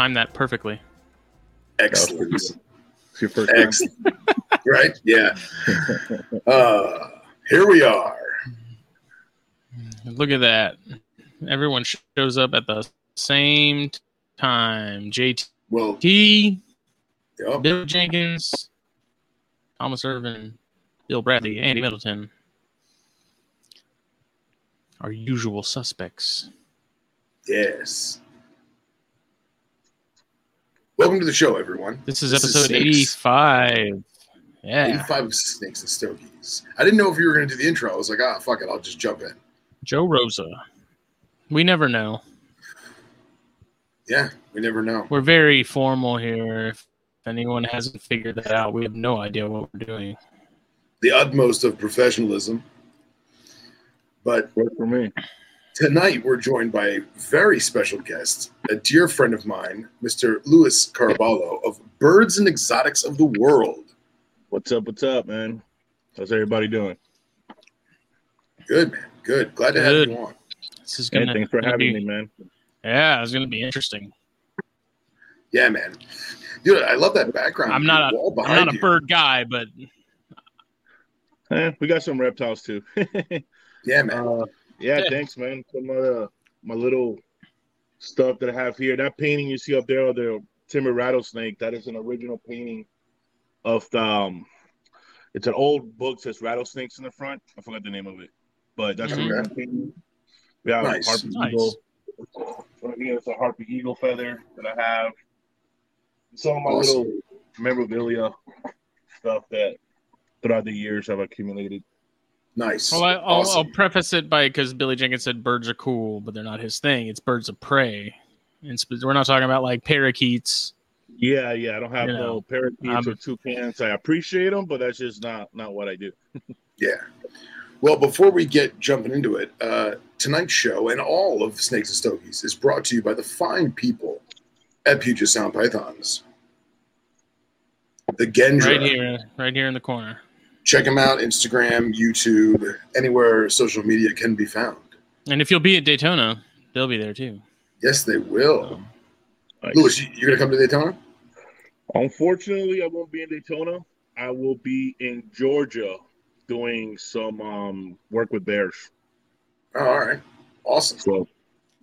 Nice. Timed that perfectly. Excellent. It's your. Excellent. right? Yeah. Uh, here we are. Look at that. Everyone shows up at the same time. JT, Well, yep. Bill Jenkins, Thomas Irvin, Bill Bradley, Andy Middleton. Our usual suspects. yes. Welcome to the show, everyone. This is This episode Snakes. 85. Yeah. 85 of Snakes and Stogies. I didn't know if you were going to do the intro. I was like, ah, fuck it. I'll just jump in. Joe Rosa. We never know. Yeah, we never know. We're very formal here. If anyone hasn't figured that out, we have no idea what we're doing. The utmost of professionalism. But Work for me. Tonight we're joined by a very special guest, a dear friend of mine, Mr. Luis Caraballo of Birds and Exotics of the World. What's up? What's up, man? How's everybody doing? Good, man. Good. Glad to Good. have you on. This is gonna, thanks for having be, me, man. Yeah, it's gonna be interesting. Yeah, man. Dude, I love that background. I'm not a- wall I'm not a you. bird guy, but Eh, we got some reptiles too. Yeah, man. uh, yeah, Yeah. thanks, man. Some of the, my little stuff that I have here. That painting you see up there of the timber rattlesnake. That is an original painting of the. Um, it's an old book says rattlesnakes in the front. I forgot the name of it, but that's Mhm. a original painting. We have Nice. a harpy Nice. eagle. Right here is a harpy eagle feather that I have. Some of my Awesome. little memorabilia stuff that throughout the years I've accumulated. Nice. well, I, I'll, I'll preface it by because Billy Jenkins said birds are cool, but they're not his thing. It's birds of prey, and sp- we're not talking about like parakeets. Yeah, yeah. I don't have You no know, parakeets um, or toucans. I appreciate them, but that's just not not what I do. Yeah. Well, before we get jumping into it, uh, tonight's show and all of Snakes and Stogies is brought to you by the fine people at Puget Sound Pythons. The Gendra. Right here, right here in the corner. Check them out Instagram, YouTube, anywhere social media can be found. And if you'll be at Daytona, they'll be there too. Yes, they will. Nice. Luis, you, you're going to come to Daytona? Unfortunately, I won't be in Daytona. I will be in Georgia doing some um, work with bears. Oh, all right. Awesome. So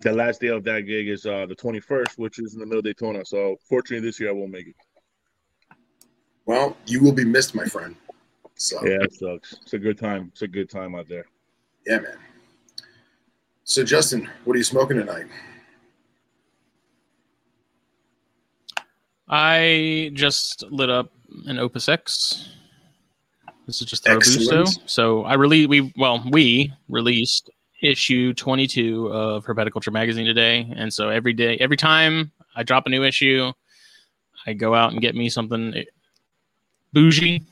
the last day of that gig is uh, the 21st, which is in the middle of Daytona. So fortunately, this year I won't make it. Well, you will be missed, my friend. So, Yeah, it sucks. It's a good time. It's a good time out there. yeah, man. So, Justin, what are you smoking tonight? I just lit up an Opus X. This is just the Excellent. Robusto. So I really we well we released issue 22 of Herpetoculture magazine today, and so every day, every time I drop a new issue, I go out and get me something bougie,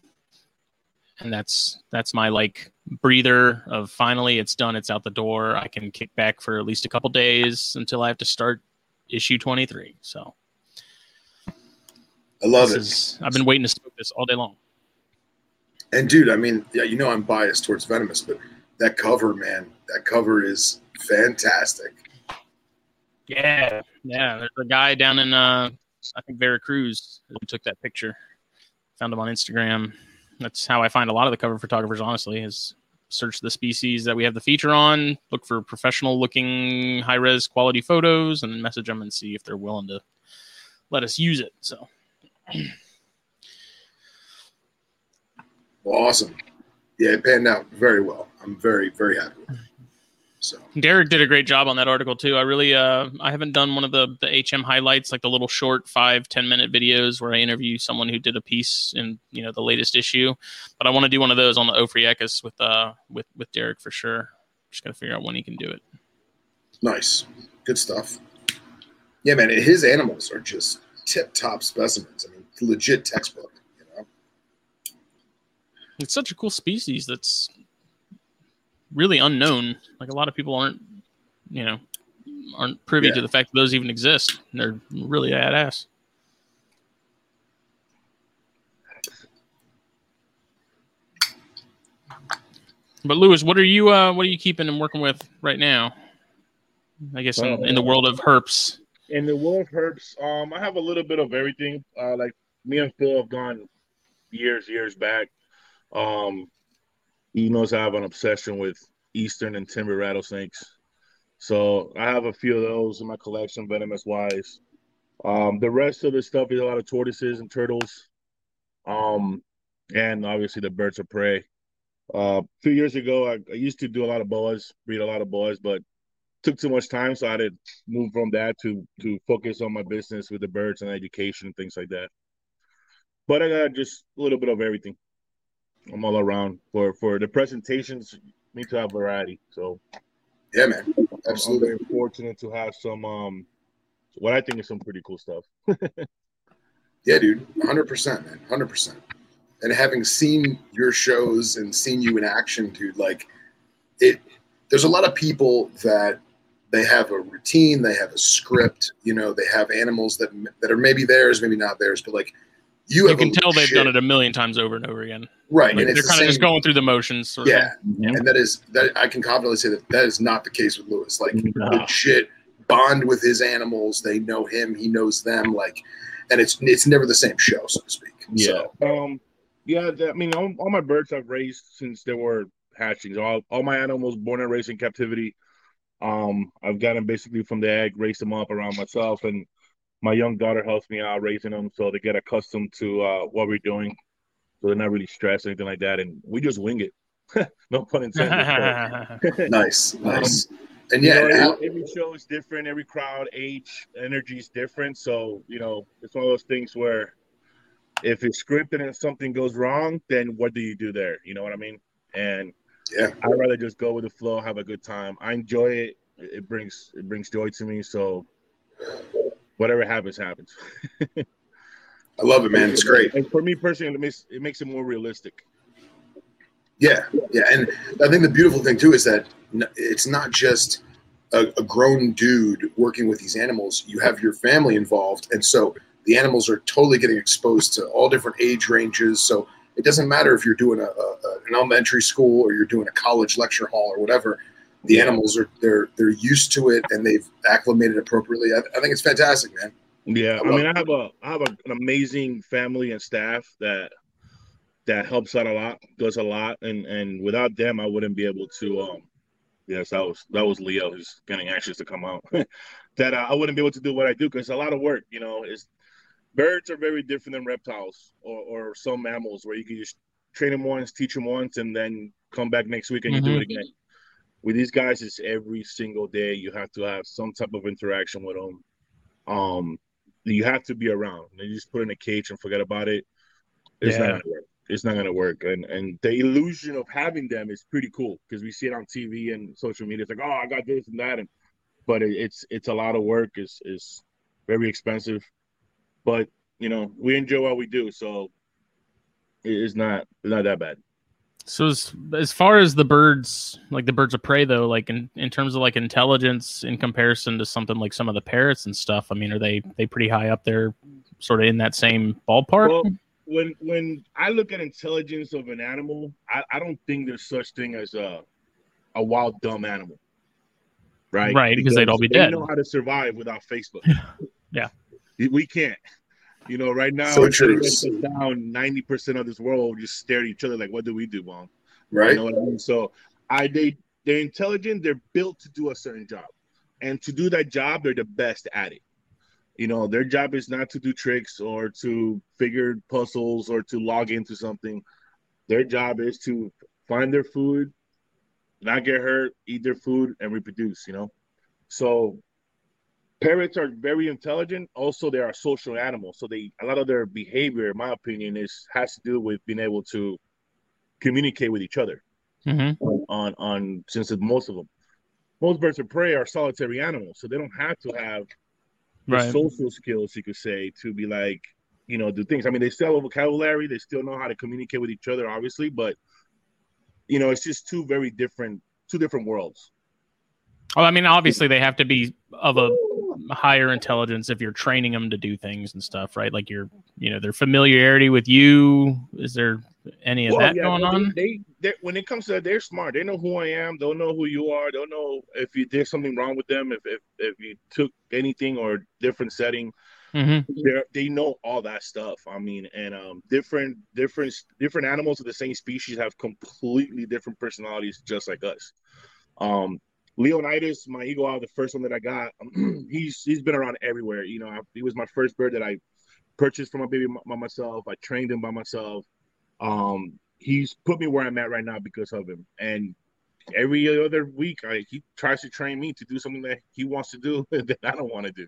and that's that's my like breather of finally it's done, it's out the door. I can kick back for at least a couple days until I have to start issue 23. So. I love This it. is- I've been waiting to smoke this all day long. And dude, I mean, yeah, you know I'm biased towards Venomous, but that cover, man, that cover is fantastic. Yeah, yeah. There's a guy down in uh, I think Veracruz who took that picture. Found him on Instagram. That's how I find a lot of the cover photographers. Honestly, is search the species that we have the feature on, look for professional looking, high res quality photos, and message them and see if they're willing to let us use it. So awesome. Yeah, it panned out very well. I'm very, very happy. So, Derek did a great job on that article too. I really uh I haven't done one of the the HM highlights like the little short five ten minute videos where I interview someone who did a piece in you know the latest issue, but I want to do one of those on the Ophryacus with uh with with Derek for sure. Just gotta figure out when he can do it. nice. Good stuff. Yeah, man, his animals are just tip top specimens. I mean, legit textbook, you know? It's such a cool species that's really unknown. Like a lot of people aren't you know aren't privy Yeah. to the fact that those even exist. And They're really badass. But Luis, what are you uh what are you keeping and working with right now? I guess in, in the world of herps. In the world of herps, um, I have a little bit of everything. Uh, like me and Phil have gone years, years back. Um, he knows I have an obsession with eastern and timber rattlesnakes. So I have a few of those in my collection, venomous wise. Um, the rest of the stuff is a lot of tortoises and turtles, um, and obviously the birds of prey. Uh, a few years ago, I, I, used to do a lot of boas, breed a lot of boas, but took too much time, so I had to move from that to to focus on my business with the birds and education and things like that. But I got just a little bit of everything. I'm all around for for the presentations. Need to have variety. So yeah, man, absolutely. I'm very fortunate to have some um what I think is some pretty cool stuff. yeah, dude, hundred percent, man, hundred percent. And having seen your shows and seen you in action, dude, like it. There's a lot of people that they have a routine, they have a script, you know, they have animals that that are maybe theirs, maybe not theirs, but like you, you can tell they've done it a million times over and over again. Right, like and they're kind of just going through the motions. yeah, and that is that I can confidently say that that is not the case with Luis. Like no. legit bond with his animals. They know him. He knows them. Like, and it's it's never the same show, so to speak. Yeah. So. Um. Yeah. I mean, all, all my birds I've raised since they were hatchings. All all my animals born and raised in captivity. Um, I've got them basically from the egg, raised them up around myself, and my young daughter helps me out raising them, so they get accustomed to uh, what we're doing, so they're not really stressed or anything like that, and we just wing it. no pun intended. nice, nice. Um, and yeah, you know, every, every show is different. Every crowd, age, energy is different. So you know, it's one of those things where if it's scripted and something goes wrong, then what do you do there? You know what I mean? And yeah, I'd rather just go with the flow, have a good time. I enjoy it. It brings it brings joy to me. So whatever happens, happens. I love it, man. It's great. And for me personally, it makes it makes it more realistic. Yeah, yeah, and I think the beautiful thing too is that it's not just a, a, grown dude working with these animals. You have your family involved, and so the animals are totally getting exposed to all different age ranges. So it doesn't matter if you're doing a, a an elementary school or you're doing a college lecture hall or whatever. The animals are they're they're used to it and they've acclimated appropriately. I, I think it's fantastic, man. Yeah, I, I mean, it. I have a I have a, an amazing family and staff that that helps out a lot, does a lot, and and without them, I wouldn't be able to. Um, yes, that was that was Leo who's getting anxious to come out. that uh, I wouldn't be able to do what I do because a lot of work. You know, is birds are very different than reptiles or or some mammals where you can just train them once, teach them once, and then come back next week and mm-hmm. you do it mm-hmm. again. With these guys, it's every single day. You have to have some type of interaction with them. Um, you have to be around. They just put in a cage and forget about it. It's yeah. not gonna work it's not going to work. And and the illusion of having them is pretty cool because we see it on TV and social media. It's like, oh, I got this and that, and but it, it's it's a lot of work. It's is very expensive, but you know we enjoy what we do, so it's not not that bad. So as, as far as the birds, like the birds of prey, though, like in, in terms of like intelligence in comparison to something like some of the parrots and stuff, I mean, are they they pretty high up there, sort of in that same ballpark? Well, when when I look at intelligence of an animal, I, I don't think there's such thing as a a wild dumb animal. Right. Right, because, because they'd all be they dead. know how to survive without Facebook. yeah. We can't. You know, right now, so true. down ninety percent of this world just stare at each other like, "What do we do, mom?" Right. You know what I mean? So, I they they're intelligent. They're built to do a certain job, and to do that job, they're the best at it. You know, their job is not to do tricks or to figure puzzles or to log into something. Their job is to find their food, not get hurt, eat their food, and reproduce, you know? So parrots are very intelligent. Also, they are social animals. So they a lot of their behavior, in my opinion, is has to do with being able to communicate with each other. Mm-hmm. On, on on since most of them, most birds of prey are solitary animals, so they don't have to have right. social skills, you could say, to be like, you know, do things. I mean, they still have a vocabulary, they still know how to communicate with each other, obviously, but you know, it's just two very different, two different worlds. Well, I mean, obviously they have to be of a higher intelligence if you're training them to do things and stuff, right? Like your, you know, their familiarity with you. Is there any of well, that yeah, going they, on? They they, when it comes to that, they're smart. They know who I am. They'll know who you are. They'll know if you, there's something wrong with them. If if, if you took anything or different setting, Mm-hmm. they they know all that stuff. I mean, and um, different different different animals of the same species have completely different personalities, just like us. Um, Leonidas, my eagle the first one that I got, he's he's been around everywhere. You know, I, he was my first bird that I purchased for my baby by myself. I trained him by myself. Um, he's put me where I'm at right now because of him. And every other week, I, he tries to train me to do something that he wants to do that I don't want to do.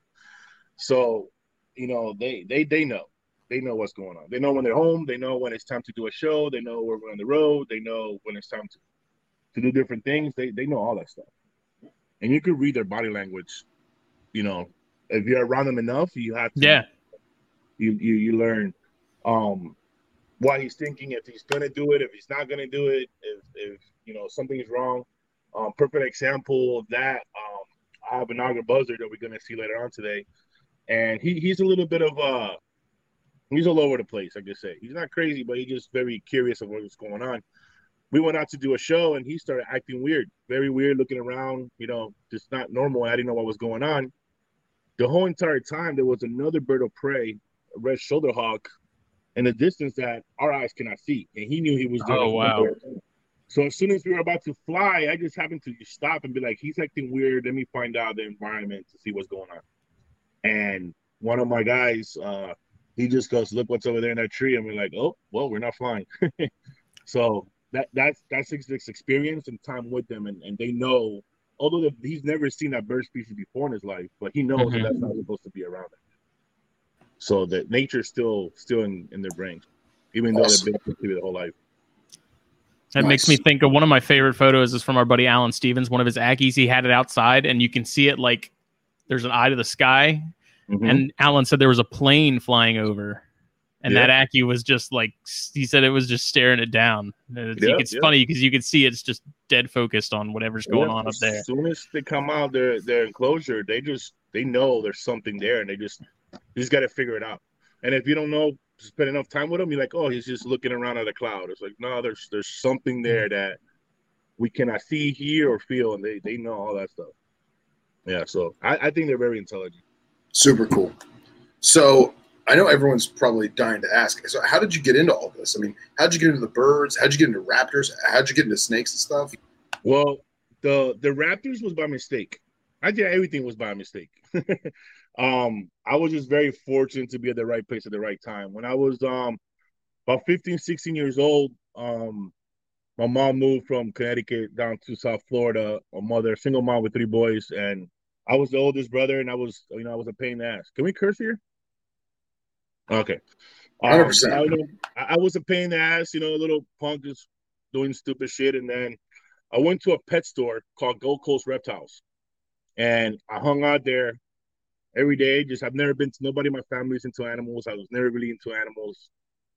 So, you know, they they they know. They know what's going on. They know when they're home. They know when it's time to do a show. They know when we're on the road. They know when it's time to to do different things. They they know all that stuff. And you can read their body language. You know, if you're around them enough, you have to Yeah. you you you learn um what he's thinking if he's gonna do it if he's not gonna do it if if you know something's wrong um perfect example of that um i have an augur buzzard that we're gonna see later on today and he he's a little bit of uh he's all over the place i guess say he's not crazy but he's just very curious of what's going on we went out to do a show and he started acting weird very weird looking around you know just not normal i didn't know what was going on the whole entire time there was another bird of prey a red shoulder hawk in the distance that our eyes cannot see. And he knew he was doing Oh, wow. So as soon as we were about to fly, I just happened to stop and be like, he's acting weird. Let me find out the environment to see what's going on. And one of my guys, uh, he just goes, Look what's over there in that tree. And we're like, Oh, well, we're not flying. so that that's that's his his experience and time with them and, and they know although the, he's never seen that bird species before in his life, but he knows Mhm. that that's not supposed to be around him. So that nature's still still in, in their brains, even though Awesome. they've been captivity the whole life. That makes me think of one of my favorite photos is from our buddy Alan Stevens. One of his Ackies, he had it outside, and you can see it like there's an eye to the sky. Mhm. And Alan said there was a plane flying over, and Yeah. that Ackie was just like he said it was just staring it down. It's, Yeah, it's yeah. funny because you can see it's just dead focused on whatever's going Yeah, on up there. As soon as they come out their their enclosure, they just they know there's something there, and they just you just got to figure it out. And if you don't know, spend enough time with him, you're like, oh, he's just looking around at a cloud. It's like, no, there's there's something there mm-hmm. that we cannot see, hear, or feel, and they they know all that stuff. Yeah, so I, I think they're very intelligent. Super cool. So I know everyone's probably dying to ask. So how did you get into all this? I mean, how'd you get into the birds? How'd you get into raptors? How'd you get into snakes and stuff? Well, the the Raptors was by mistake. I did everything was by mistake. um, I was just very fortunate to be at the right place at the right time. When I was um about 15, 16 years old, um, my mom moved from Connecticut down to South Florida. A mother, single mom with three boys, and I was the oldest brother, and I was, you know, I was a pain in the ass. Can we curse here? Okay. Um, 100%. I, was- I I was a pain in the ass, you know, a little punk just doing stupid shit, and then I went to a pet store called Gold Coast Reptiles, and I hung out there every day. Just I've never been to nobody in my family's into animals. I was never really into animals.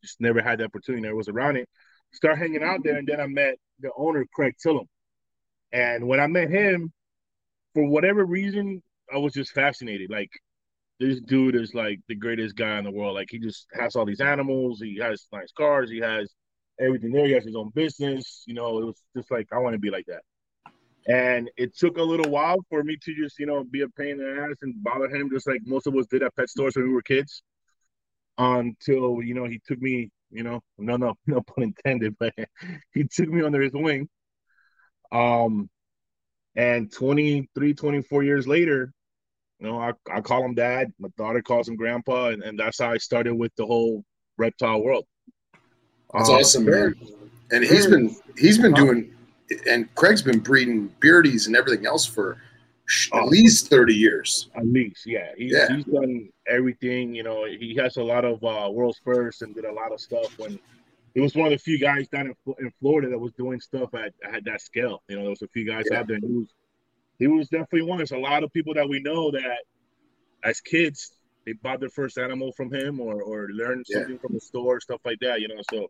Just never had the opportunity. I was around it. Start hanging out there, and then I met the owner, Craig Tillum. And when I met him, for whatever reason, I was just fascinated. Like this dude is like the greatest guy in the world. Like he just has all these animals. He has nice cars. He has everything there. He has his own business. You know, it was just like I want to be like that. And it took a little while for me to just, you know, be a pain in the ass and bother him, just like most of us did at pet stores when we were kids. Until you know he took me, you know, no, no, no pun intended, but he took me under his wing. Um, and 23, 24 years later, you know, I, I call him dad. My daughter calls him grandpa, and, and that's how I started with the whole reptile world. That's Um, awesome, man. And he's been he's been doing, and Craig's been breeding beardies and everything else for at Oh. least thirty years. At least, yeah. He's, Yeah. he's done everything. You know, he has a lot of uh, world's first and did a lot of stuff. When he was one of the few guys down in, in Florida that was doing stuff at, at that scale. You know, there was a few guys Yeah. out there. He was he was definitely one. There's a lot of people that we know that as kids they bought their first animal from him or or learned Yeah. something from the store, stuff like that. You know, so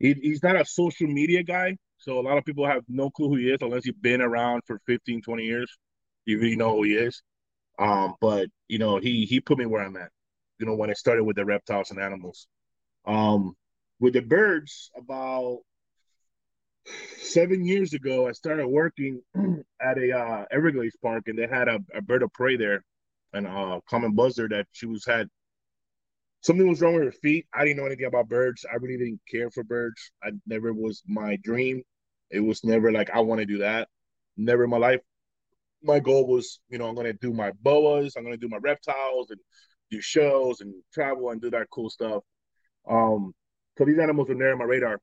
he, he's not a social media guy. So a lot of people have no clue who he is unless you've been around for 15, 20 years. You really know who he is. Um, but you know, he he put me where I'm at. You know, when I started with the reptiles and animals. Um, with the birds, about seven years ago, I started working at a uh, Everglades park, and they had a, a bird of prey there, and a uh, common buzzard that she was had. Something was wrong with her feet. I didn't know anything about birds. I really didn't care for birds. I never was my dream. It was never like I want to do that. Never in my life. My goal was, you know, I'm gonna do my boas. I'm gonna do my reptiles and do shows and travel and do that cool stuff. Um, so these animals were on my radar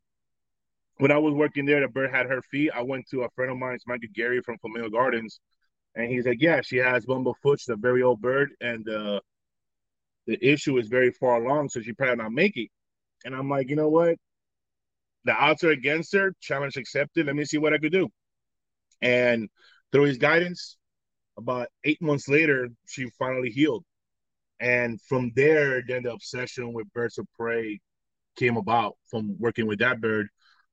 when I was working there, the bird had her feet. I went to a friend of mine, it's Michael Gary from Flamingo Gardens, and he's like, "Yeah, she has bumblefoot. She's a very old bird, and uh, the issue is very far along, so she probably not make it." And I'm like, you know what? The odds are against her. Challenge accepted. Let me see what I could do. And through his guidance, about eight months later, she finally healed. And from there, then the obsession with birds of prey came about from working with that bird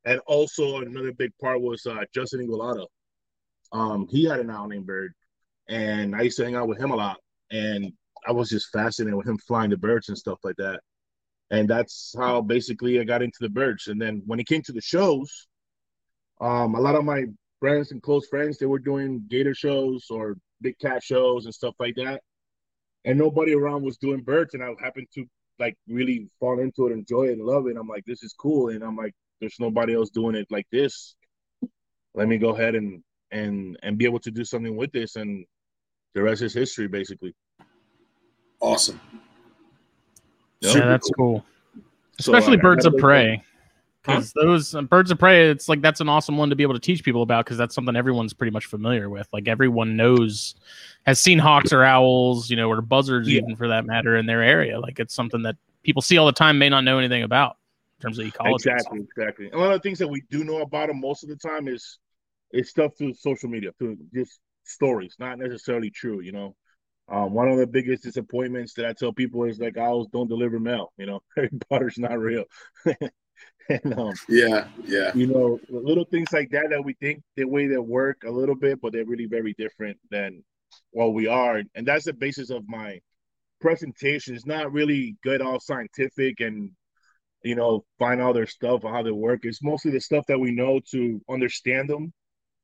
and also another big part was uh, Justin Igualada. Um, he had an named Bird, and I used to hang out with him a lot. And I was just fascinated with him flying the birds and stuff like that. And that's how basically I got into the birds. And then when it came to the shows, um, a lot of my friends and close friends they were doing gator shows or big cat shows and stuff like that. And nobody around was doing birds, and I happened to like really fall into it, enjoy it, and love it. And I'm like, this is cool. And I'm like, there's nobody else doing it like this. Let me go ahead and and and be able to do something with this, and the rest is history, basically. Awesome. Yep. Yeah, that's cool. Especially so, birds of prey. Because huh? those uh, birds of prey, it's like that's an awesome one to be able to teach people about because that's something everyone's pretty much familiar with. Like everyone knows, has seen hawks or owls, you know, or buzzards yeah. even for that matter in their area. Like it's something that people see all the time, may not know anything about in terms of ecology. Exactly, exactly. And one of the things that we do know about them most of the time is is stuff through social media, through just stories, not necessarily true. You know, um, one of the biggest disappointments that I tell people is like owls don't deliver mail. You know, Harry Potter's not real. and um, yeah, yeah, you know, little things like that that we think the way they work a little bit, but they're really very different than what we are, and that's the basis of my presentation. It's not really good all scientific and you know, find all their stuff or how they work. It's mostly the stuff that we know to understand them,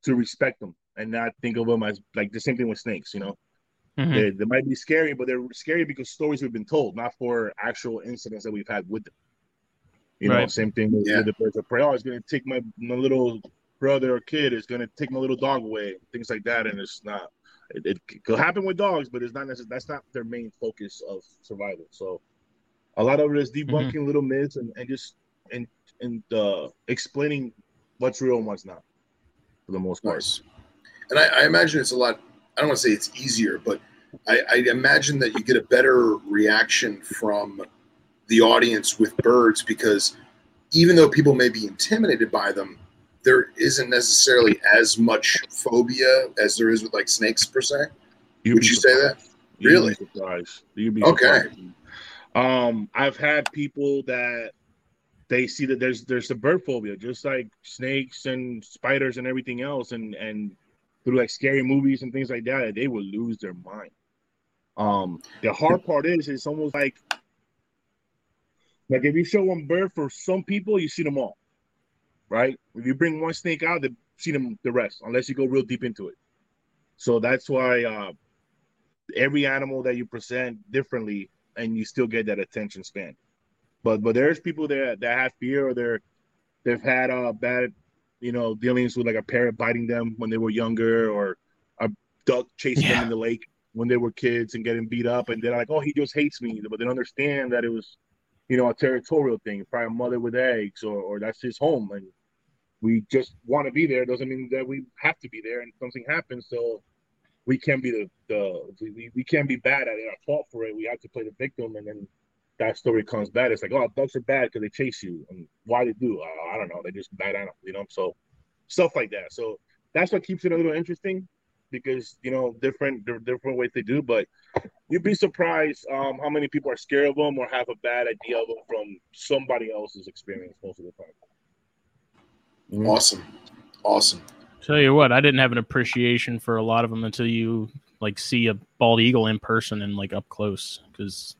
to respect them, and not think of them as like the same thing with snakes. You know, mm-hmm. they, they might be scary, but they're scary because stories we've been told, not for actual incidents that we've had with them. You right. know, same thing with, yeah. with the birds of prey. Oh, it's gonna take my, my little brother or kid. It's gonna take my little dog away. Things like that, and it's not. It, it could happen with dogs, but it's not necessarily. That's not their main focus of survival. So a lot of it is debunking mm-hmm. little myths and, and just and and uh, explaining what's real and what's not for the most part. Nice. And I, I, imagine it's a lot. I don't want to say it's easier, but I, I imagine that you get a better reaction from the audience with birds because even though people may be intimidated by them, there isn't necessarily as much phobia as there is with like snakes per se. You'd Would you surprised. say that? You'd really? Be surprised. You'd be okay. Surprised. Um, I've had people that they see that there's there's a bird phobia, just like snakes and spiders and everything else, and and through like scary movies and things like that, they will lose their mind. Um, the hard part is it's almost like like if you show one bird for some people, you see them all, right? If you bring one snake out, they see them the rest, unless you go real deep into it. So that's why uh, every animal that you present differently and you still get that attention span. But but there's people that that have fear or they're they've had uh bad you know dealings with like a parrot biting them when they were younger or a duck chasing yeah. them in the lake when they were kids and getting beat up and they're like oh he just hates me but they don't understand that it was you know a territorial thing probably a mother with eggs or, or that's his home and we just want to be there doesn't mean that we have to be there and something happens so we can't be the, the we, we can't be bad at it I fought for it. We have to play the victim, and then that story comes bad. It's like, oh, dogs are bad because they chase you, and why they do? Uh, I don't know. They're just bad animals, you know. So stuff like that. So that's what keeps it a little interesting because you know different different ways they do. But you'd be surprised um, how many people are scared of them or have a bad idea of them from somebody else's experience most of the time. Awesome, awesome. Tell you what, I didn't have an appreciation for a lot of them until you like see a bald eagle in person and like up close because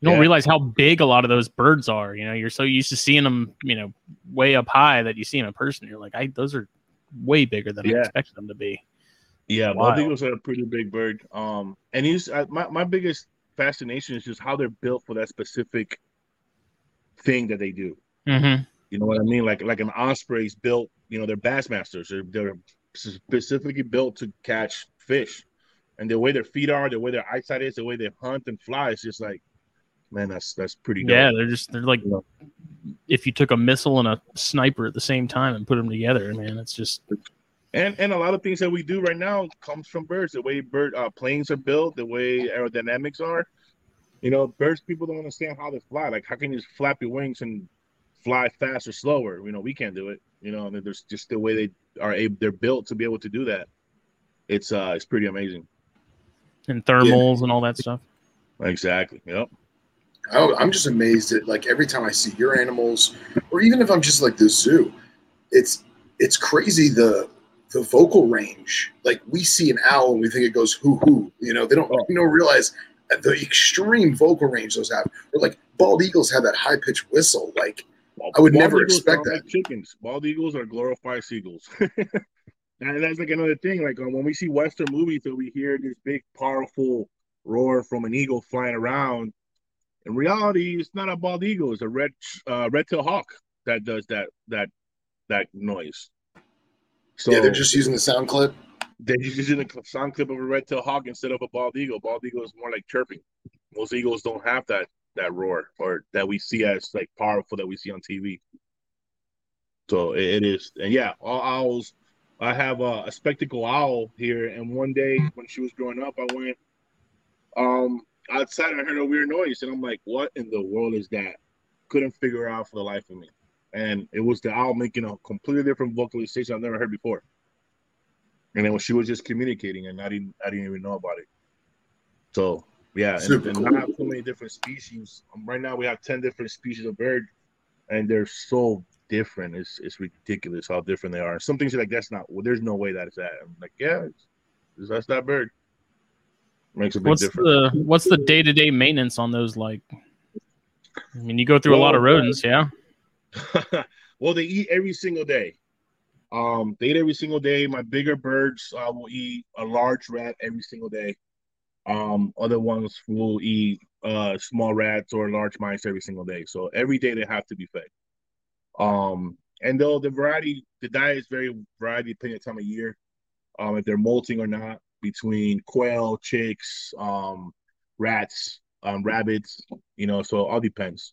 you don't yeah. realize how big a lot of those birds are. You know, you're so used to seeing them, you know, way up high that you see them in person. You're like, I those are way bigger than I expected them to be. Yeah, bald eagles are a pretty big bird. Um, and he's uh, my my biggest fascination is just how they're built for that specific thing that they do. Mm-hmm. You know what I mean? Like like an osprey's built. You know, they're bassmasters. They're they're specifically built to catch fish, and the way their feet are, the way their eyesight is, the way they hunt and fly, it's just like, man, that's that's pretty. Dope. Yeah, they're just they're like Yeah. if you took a missile and a sniper at the same time and put them together, man, it's just And and a lot of things that we do right now comes from birds. The way bird uh, planes are built, the way aerodynamics are. You know, birds people don't understand how they fly. Like, how can you just flap your wings and fly fast or slower? You know, we can't do it. You know, and there's just the way they are able. They're built to be able to do that. It's uh, it's pretty amazing. and thermals and all that stuff. Exactly. Yep. Oh, I'm just amazed at like every time I see your animals, or even if I'm just like the zoo, it's it's crazy the the vocal range. Like we see an owl and we think it goes hoo hoo. You know, they don't Oh. you know realize the extreme vocal range those have. Or like bald eagles have that high pitched whistle. Like I would never expect that. like chickens. Bald eagles are glorified seagulls. and that's like another thing. Like um, when we see Western movies, that we hear this big, powerful roar from an eagle flying around. In reality, it's not a bald eagle; it's a red, uh, red-tailed hawk that does that that that noise. So yeah, they're just using the sound clip. they're just using a sound clip of a red-tailed hawk instead of a bald eagle. Bald eagle is more like chirping. Most eagles don't have that that roar or that we see as like powerful that we see on TV. So it, it is, and yeah, all owls. I have a, a spectacle owl here, and one day when she was growing up, I went um outside and I heard a weird noise, and I'm like, "What in the world is that?" Couldn't figure out for the life of me, and it was the owl making a completely different vocalization I've never heard before. And then when she was just communicating, and I didn't, I didn't even know about it. So yeah, and, Super and cool. I have so many different species. Um, right now we have ten different species of bird, and they're so different. It's it's ridiculous how different they are. Some things are like that's not. Well, there's no way that is that. I'm like, yeah, it's, that's that bird. Makes a big What's difference. the what's the day to day maintenance on those like? I mean, you go through a lot of Well, rodents, yeah. well, they eat every single day. Um, they eat every single day. My bigger birds uh, will eat a large rat every single day. Um, other ones will eat uh small rats or large mice every single day. So every day they have to be fed. Um, and though the variety, the diet is very variety depending on the time of year. Um, if they're molting or not, between quail, chicks, um, rats, um, rabbits, you know, so all depends.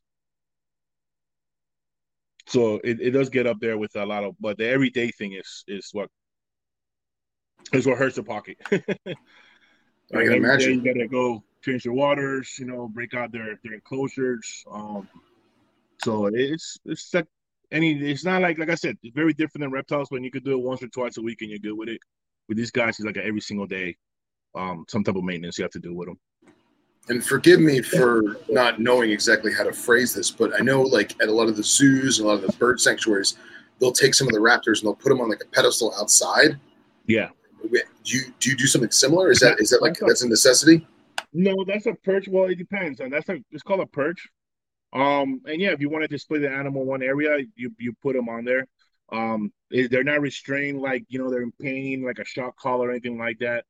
So it, it does get up there with a lot of, but the everyday thing is is what is what hurts the pocket. I can imagine. You gotta go change their waters, you know, break out their their enclosures. Um, so it's it's like any. It's not like like I said, it's very different than reptiles. When you could do it once or twice a week and you're good with it. With these guys, it's like a every single day, um, some type of maintenance you have to do with them. and forgive me for not knowing exactly how to phrase this, but I know like at a lot of the zoos and a lot of the bird sanctuaries, they'll take some of the raptors and they'll put them on like a pedestal outside. Yeah. Do you do you do something similar? Is that is that like that's a necessity? No, that's a perch. Well, it depends, and that's a it's called a perch. Um, and yeah, if you want to display the animal in one area, you you put them on there. Um, they're not restrained like you know they're in pain, like a shock collar or anything like that.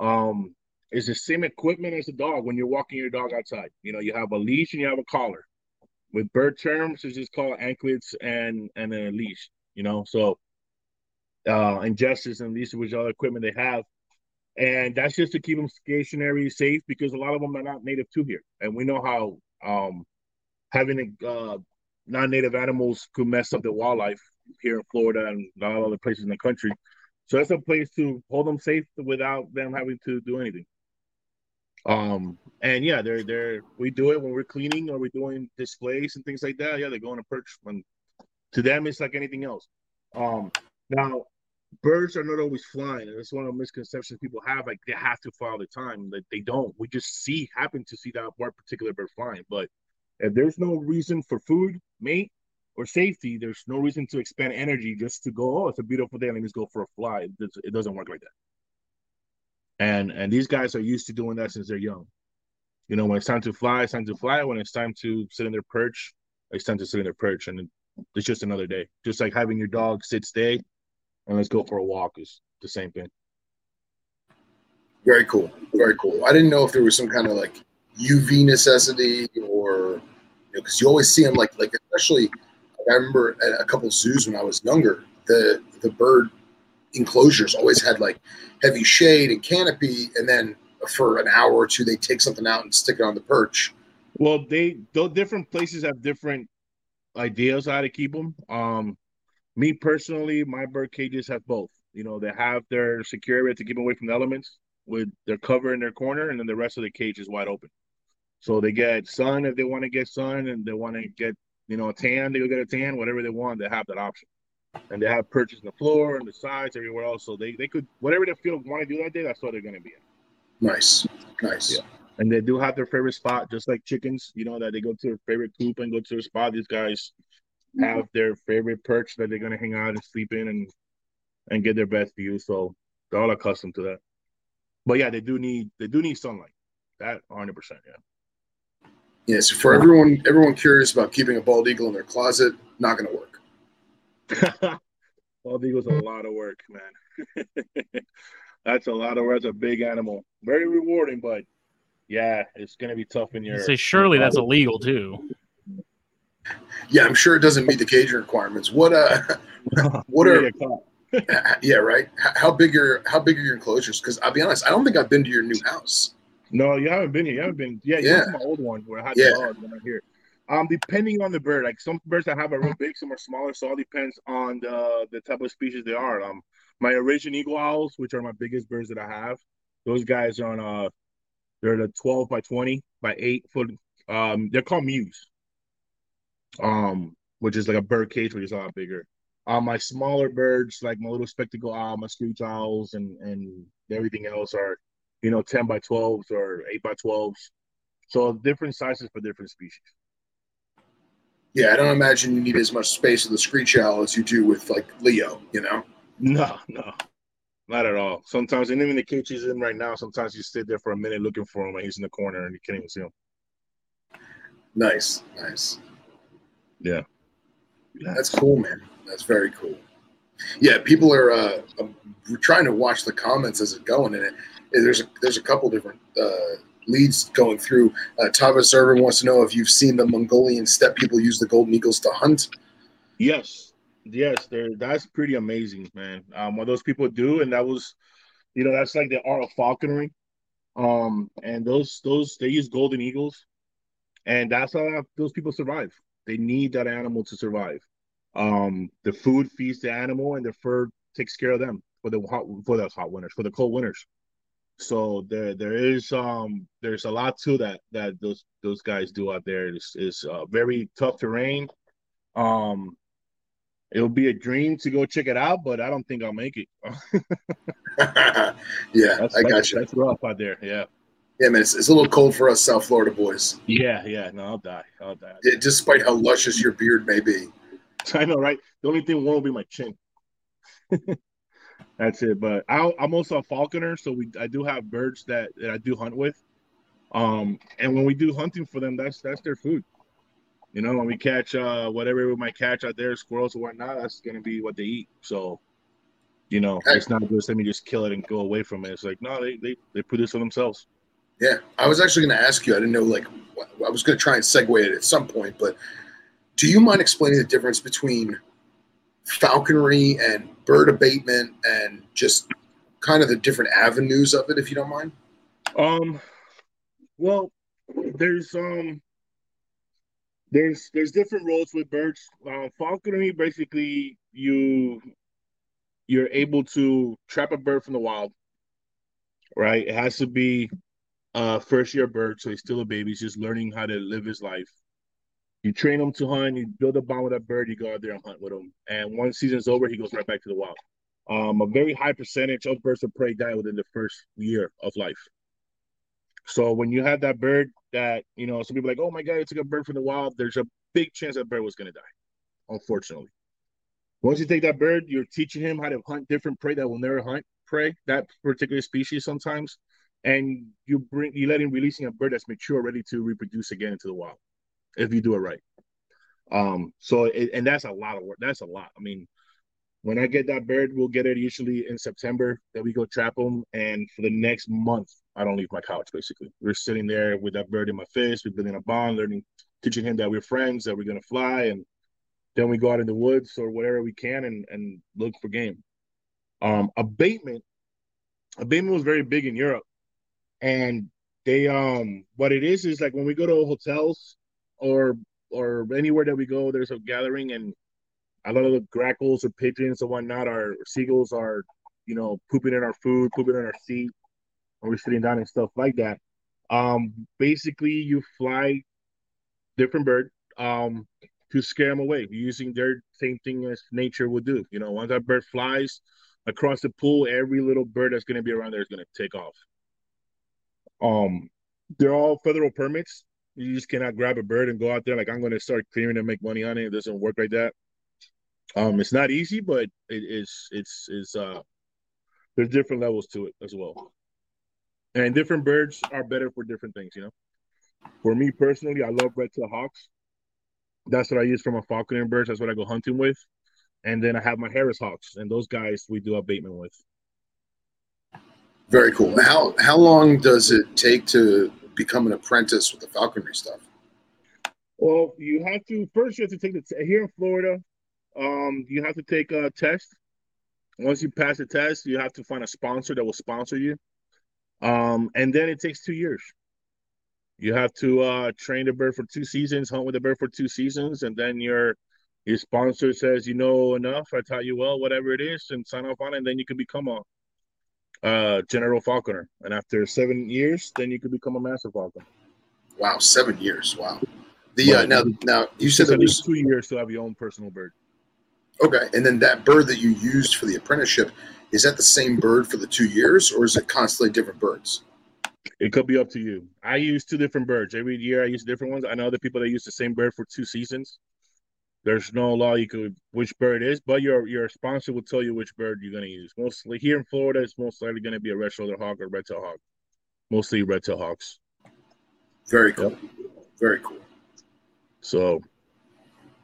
Um, it's the same equipment as a dog when you're walking your dog outside. You know, you have a leash and you have a collar. With bird terms, it's just called anklets and and a leash. You know, so uh, and justice and these which other equipment they have and that's just to keep them stationary, safe, because a lot of them are not native to here, and we know how um, having uh, non-native animals could mess up the wildlife here in Florida and a lot of other places in the country. So that's a place to hold them safe without them having to do anything. Um, and yeah, they're they're we do it when we're cleaning or we're doing displays and things like that. Yeah, they go on a perch. When to them, it's like anything else. Um, now birds are not always flying, and that's one of the misconceptions people have. Like they have to fly all the time. That they don't. We just see happen to see that one particular bird flying. But if there's no reason for food, mate, or safety, there's no reason to expend energy just to go. Oh, it's a beautiful day. Let me just go for a fly. It, it doesn't work like that. And and these guys are used to doing that since they're young. You know, when it's time to fly, it's time to fly. When it's time to sit in their perch, it's time to sit in their perch. And it's just another day. Just like having your dog sit stay and let's go for a walk is the same thing. Very cool. Very cool. I didn't know if there was some kind of like UV necessity or because you, know, you always see them like like especially I remember at a couple zoos when I was younger, the the bird enclosures always had like heavy shade and canopy, and then for an hour or two they take something out and stick it on the perch. Well, they those different places have different ideas how to keep them. Um, me personally, my bird cages have both. You know, they have their secure area to keep away from the elements with their cover in their corner, and then the rest of the cage is wide open. So they get sun if they want to get sun, and they want to get you know a tan, they go get a tan. Whatever they want, they have that option. And they have perches on the floor and the sides everywhere else, so they, they could whatever they feel want to do that day. That's what they're going to be in. Nice, nice. Yeah, and they do have their favorite spot, just like chickens. You know that they go to their favorite coop and go to their spot. These guys have their favorite perch that they're going to hang out and sleep in and and get their best view. So they're all accustomed to that. But yeah, they do need they do need sunlight. That 100 percent. Yeah. Yeah, so for everyone everyone curious about keeping a bald eagle in their closet, not going to work. bald eagle's a lot of work, man. that's a lot of work. That's a big animal. Very rewarding, but yeah, it's going to be tough in your. You say surely that's illegal too. Yeah, I'm sure it doesn't meet the cage requirements. What uh, what are? yeah, right. How big are how big are your enclosures? Because I'll be honest, I don't think I've been to your new house. No, you haven't been here. You haven't been. Yeah, yeah. my old one where I had yeah. the dog when I'm here. Um, depending on the bird, like some birds I have are real big, some are smaller. So all depends on the the type of species they are. Um, my Eurasian eagle owls, which are my biggest birds that I have, those guys are on uh, they're the 12 by 20 by eight foot. Um, they're called mews. Um, which is like a bird cage, which is a lot bigger. Um, my smaller birds, like my little spectacle owl, my screech owls, and and everything else are you know, 10 by 12s or 8 by 12s. So different sizes for different species. Yeah, I don't imagine you need as much space with the screech owl as you do with like Leo, you know? No, no, not at all. Sometimes, and even the cage he's in right now, sometimes you sit there for a minute looking for him and he's in the corner and you can't even see him. Nice, nice. Yeah. That's cool, man. That's very cool. Yeah, people are uh, trying to watch the comments as it's going, and it, there's a there's a couple different uh, leads going through. Uh, Tava Server wants to know if you've seen the Mongolian steppe people use the golden eagles to hunt. Yes, yes, they that's pretty amazing, man. Um, what those people do, and that was, you know, that's like the art of falconry. Um, and those those they use golden eagles, and that's how those people survive. They need that animal to survive. Um, the food feeds the animal, and the fur takes care of them for the hot for the hot winters, for the cold winters. So there there is um there's a lot to that that those those guys do out there. It's, it's uh, very tough terrain. Um, it'll be a dream to go check it out, but I don't think I'll make it. yeah, that's, I got you. That's rough out there. Yeah. Yeah, man, it's, it's a little cold for us South Florida boys. Yeah, yeah, no, I'll die. I'll die. Yeah, despite how luscious your beard may be. I know, right? The only thing won't will be my chin. That's it. But I, am also a falconer, so we I do have birds that, that I do hunt with. Um, and when we do hunting for them, that's that's their food. You know, when we catch uh whatever we might catch out there, squirrels or whatnot, that's gonna be what they eat. So, you know, it's not just let me just kill it and go away from it. It's like no, they they, they produce for themselves. Yeah, I was actually going to ask you. I didn't know like I was going to try and segue it at some point, but do you mind explaining the difference between falconry and bird abatement and just kind of the different avenues of it, if you don't mind? Um, well, there's um, there's there's different roles with birds. Uh, falconry basically you you're able to trap a bird from the wild, right? It has to be a first year bird, so he's still a baby. He's just learning how to live his life. You train him to hunt. You build a bond with that bird. You go out there and hunt with him. And once season's over, he goes right back to the wild. Um, a very high percentage of birds of prey die within the first year of life. So when you have that bird that you know, some people like, oh my god, it took a bird from the wild. There's a big chance that bird was going to die. Unfortunately, once you take that bird, you're teaching him how to hunt different prey that will never hunt prey that particular species sometimes, and you bring you let him releasing a bird that's mature, ready to reproduce again into the wild if you do it right. Um, so it, and that's a lot of work. That's a lot. I mean, when I get that bird, we'll get it usually in September. That we go trap them, and for the next month, I don't leave my couch. Basically, we're sitting there with that bird in my face. We're building a bond, learning, teaching him that we're friends, that we're gonna fly, and then we go out in the woods or whatever we can and and look for game. Um, abatement, abatement was very big in Europe, and they um what it is is like when we go to hotels or or anywhere that we go, there's a gathering and a lot of the grackles or pigeons or whatnot are seagulls are, you know, pooping in our food, pooping in our seat, or we're sitting down and stuff like that. Um, basically, you fly different bird um, to scare them away using their same thing as nature would do. You know, once that bird flies across the pool, every little bird that's going to be around there is going to take off. Um, they're all federal permits. You just cannot grab a bird and go out there like I'm going to start clearing and make money on it. It doesn't work like that. Um, it's not easy, but it is. It's it's uh, there's different levels to it as well, and different birds are better for different things. You know, for me personally, I love red-tailed hawks. That's what I use for my falconer birds. That's what I go hunting with, and then I have my Harris hawks, and those guys we do abatement with. Very cool. How how long does it take to become an apprentice with the falconry stuff? Well, you have to first. You have to take the t- here in Florida. Um, you have to take a test. Once you pass the test, you have to find a sponsor that will sponsor you. Um, and then it takes two years. You have to uh, train the bird for two seasons, hunt with the bird for two seasons, and then your your sponsor says you know enough. I taught you well, whatever it is, and sign off on it. And then you can become a uh, general falconer. And after seven years, then you can become a master falconer. Wow, seven years! Wow. The uh, now now you said at least two years to have your own personal bird. Okay, and then that bird that you used for the apprenticeship is that the same bird for the two years, or is it constantly different birds? It could be up to you. I use two different birds every year. I use different ones. I know other people that use the same bird for two seasons. There's no law you could which bird is, but your your sponsor will tell you which bird you're gonna use. Mostly here in Florida, it's most likely gonna be a red shoulder hawk or red tail hawk. Mostly red tail hawks. Very cool. Yep. Very cool. So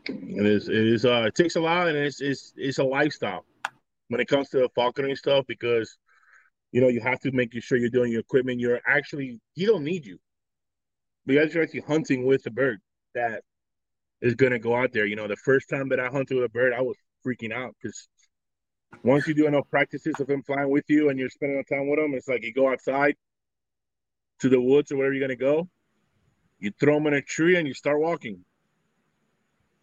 it is. It is. Uh, it takes a lot, and it's it's it's a lifestyle when it comes to falconry stuff because you know you have to make sure you're doing your equipment. You're actually you don't need you because you're actually hunting with the bird that is going to go out there. You know, the first time that I hunted with a bird, I was freaking out because once you do enough practices of him flying with you and you're spending time with him, it's like you go outside to the woods or wherever you're going to go, you throw him in a tree and you start walking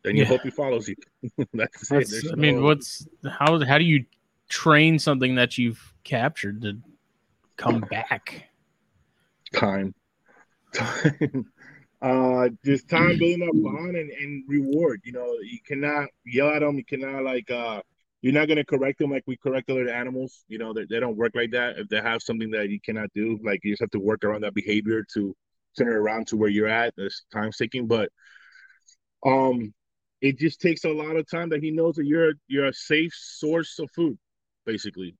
then you yeah. hope he follows you. That's, That's I mean, what's how how do you train something that you've captured to come back? Time, time, uh, just time building up bond and, and reward. You know, you cannot yell at them. You cannot like uh, you're not gonna correct them like we correct other animals. You know, they, they don't work like that. If they have something that you cannot do, like you just have to work around that behavior to turn it around to where you're at. It's time taking, but um it just takes a lot of time that he knows that you're you're a safe source of food, basically.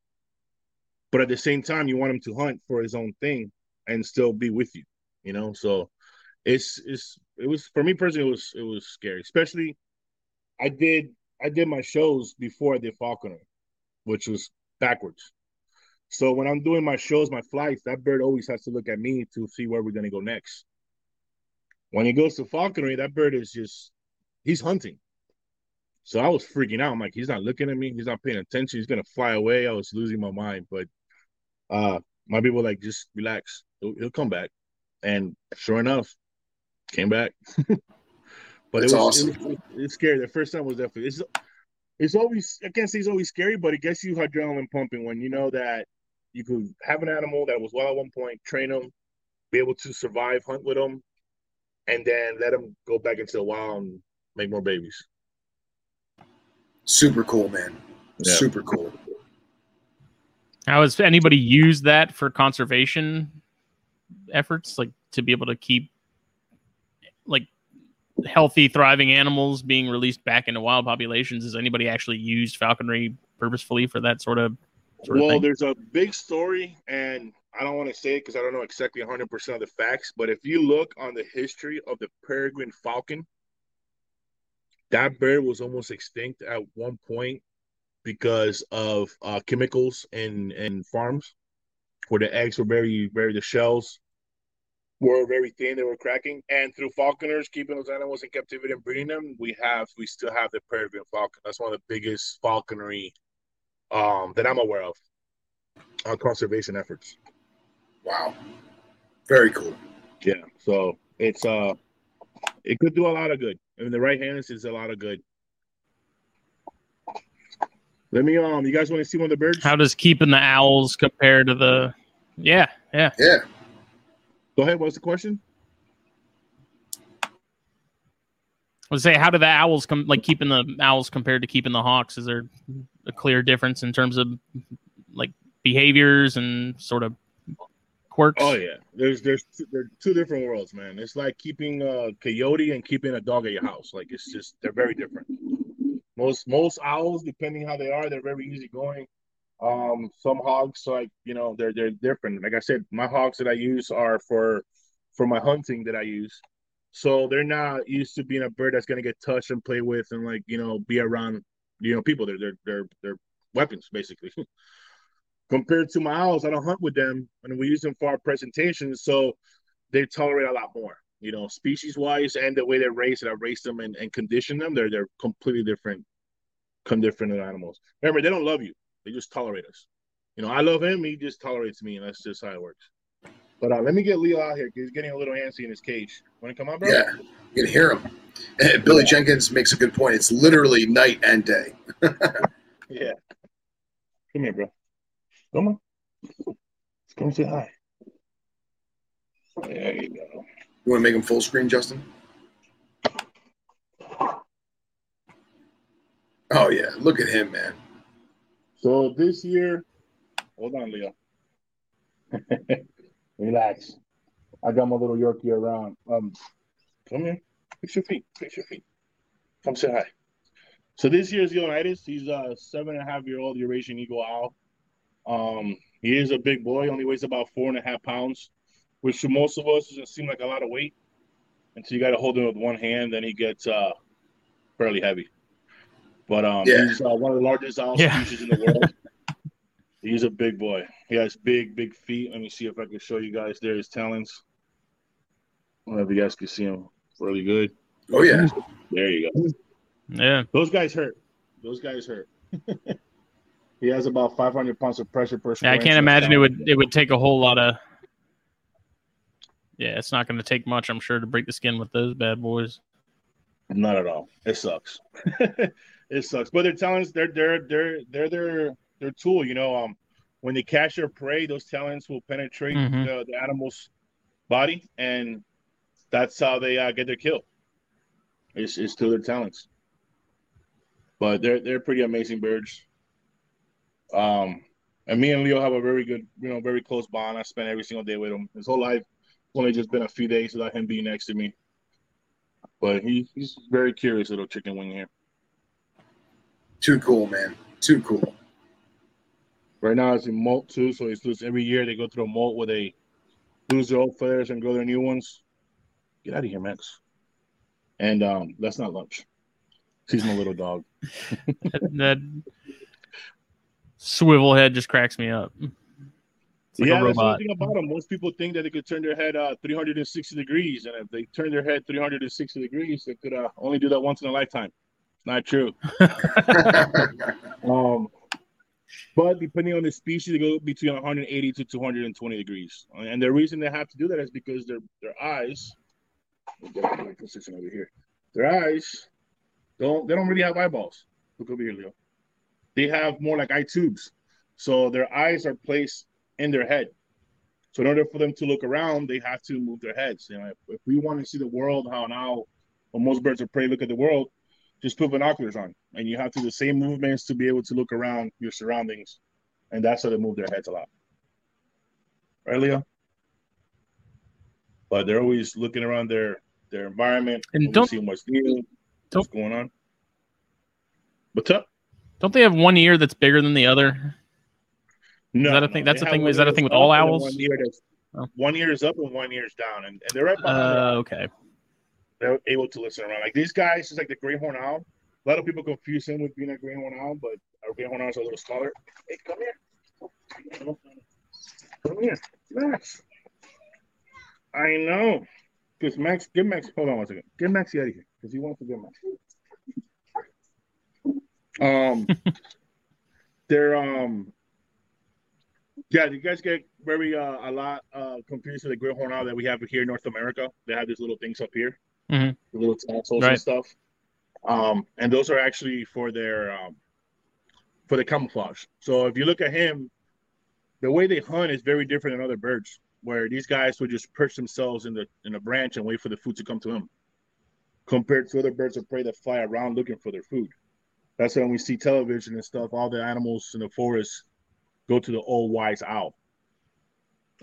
But at the same time, you want him to hunt for his own thing and still be with you, you know. So it's it's it was for me personally, it was it was scary. Especially, I did I did my shows before I did falconer, which was backwards. So when I'm doing my shows, my flights, that bird always has to look at me to see where we're gonna go next. When he goes to falconry, that bird is just he's hunting. So I was freaking out. I'm like, he's not looking at me. He's not paying attention. He's gonna fly away. I was losing my mind. But uh my people like just relax. He'll, he'll come back. And sure enough, came back. but That's it was, awesome. it was, it's scary. The first time was definitely it's it's always I can't say it's always scary, but it gets you adrenaline pumping when you know that you could have an animal that was well at one point, train them, be able to survive, hunt with them, and then let them go back into the wild and make more babies. Super cool, man. Yeah. Super cool. How has anybody used that for conservation efforts, like to be able to keep like healthy, thriving animals being released back into wild populations? Has anybody actually used falconry purposefully for that sort of? Sort well, of there's a big story, and I don't want to say it because I don't know exactly 100% of the facts. But if you look on the history of the peregrine falcon, that bird was almost extinct at one point because of uh, chemicals in in farms where the eggs were very very the shells were very thin they were cracking and through falconers keeping those animals in captivity and breeding them we have we still have the peregrine falcon that's one of the biggest falconry um that i'm aware of on conservation efforts Wow. Very cool. yeah so it's uh it could do a lot of good in the right hands is a lot of good let me um you guys want to see one of the birds How does keeping the owls compare to the? Yeah, yeah. Yeah. Go ahead what's the question I would say, how do the owls come? Like keeping the owls compared to keeping the hawks? Is there a clear difference in terms of like behaviors and sort of quirks? Oh yeah, there's there's they're two different worlds, man. It's like keeping a coyote and keeping a dog at your house. Like it's just they're very different. Most most owls, depending how they are, they're very easygoing. Um, some hogs, like you know, they're they're different. Like I said, my hogs that I use are for for my hunting that I use. So they're not used to being a bird that's gonna get touched and play with and like you know be around you know people. They're they're they're they're weapons basically. Compared to my owls, I don't hunt with them, and we use them for our presentations, so they tolerate a lot more. You know, species wise, and the way they're raised, and I raise them and, and condition them, they're they're completely different, come different animals. Remember, they don't love you; they just tolerate us. You know, I love him; he just tolerates me, and that's just how it works. But uh, let me get Leo out here. 'cause He's getting a little antsy in his cage. Want to come on, bro? Yeah. You can hear him. And Billy Jenkins makes a good point. It's literally night and day. Yeah. Come here, bro. Come on. Let's come say hi. There you go. You want to make him full screen, Justin? Oh yeah, look at him, man. So this year, hold on, Leo. Relax. I got my little Yorkie around. Um, come here. Fix your feet. Fix your feet. Come say hi. So this year's Leonidas. He's a seven and a half year old Eurasian Eagle Owl. Um, he is a big boy. Only weighs about four and a half pounds, which to most of us doesn't seem like a lot of weight. Until you got to hold him with one hand, then he gets uh fairly heavy. But um, Yeah. he's uh, one of the largest owl Yeah. species in the world. He's a big boy. He has big, big feet. Let me see if I can show you guys there his talons. I don't know if you guys can see him really good. Oh yeah. There you go. Yeah. Those guys hurt. Those guys hurt. he has about 500 pounds of pressure per Yeah, I can't imagine it would it would take a whole lot of. Yeah, it's not going to take much, I'm sure, to break the skin with those bad boys. Not at all. It sucks. it sucks. But their talons, they're they're they're they're their their tool. You know, um, when they catch their prey, those talons will penetrate Mhm. the, the animal's body, and that's how they uh, get their kill. It's it's through their talons. But they're they're pretty amazing birds. Um, and me and Leo have a very good, you know, very close bond. I spend every single day with him. His whole life, it's only just been a few days without him being next to me. But he, he's very curious little chicken wing here. Too cool, man. Too cool. Right now it's in molt too, so it's lose every year they go through a molt where they lose their old feathers and grow their new ones. Get out of here, Max. And um, that's not lunch. He's my little dog. that, that swivel head just cracks me up. Like yeah, that's the thing about them. Most people think that they could turn their head uh, 360 degrees, and if they turn their head 360 degrees, they could uh, only do that once in a lifetime. Not true. Um, but depending on the species, they go between 180 to 220 degrees. And the reason they have to do that is because their their eyes. let me get my position over here. Their eyes don't they don't really have eyeballs. Look over here, Leo. They have more like eye tubes. So their eyes are placed in their head. So in order for them to look around, they have to move their heads. You know, if, if we want to see the world, how now, when most birds of prey look at the world, just put binoculars on, and you have to do the same movements to be able to look around your surroundings, and that's how they move their heads a lot. Right, Leo? But they're always looking around their their environment And don't- seeing what's new, what's going on. What's up? Don't they have one ear that's bigger than the other? No, that a thing- no, that's a thing- is that a thing with all owls? One ear, Oh. one ear is up and one ear is down, and, and they're right behind. Uh, okay. They're able to listen around. Like these guys, is like the great horn owl. A lot of people confuse him with being a great horn owl, but our great horn owl is a little smaller. Hey, come here. Come here, Max. I know. Because Max, get Max, hold on one second. Get Max out of here because he wants to get Max. Um, they're um, yeah. You guys get very uh, a lot uh confused with the great horn owl that we have here in North America. They have these little things up here, Mhm. little tassels Right. and stuff. Um, and those are actually for their um, for the camouflage. So if you look at him, the way they hunt is very different than other birds. Where these guys would just perch themselves in the in a branch and wait for the food to come to them, compared to other birds of prey that fly around looking for their food. That's when we see television and stuff. All the animals in the forest go to the old wise owl.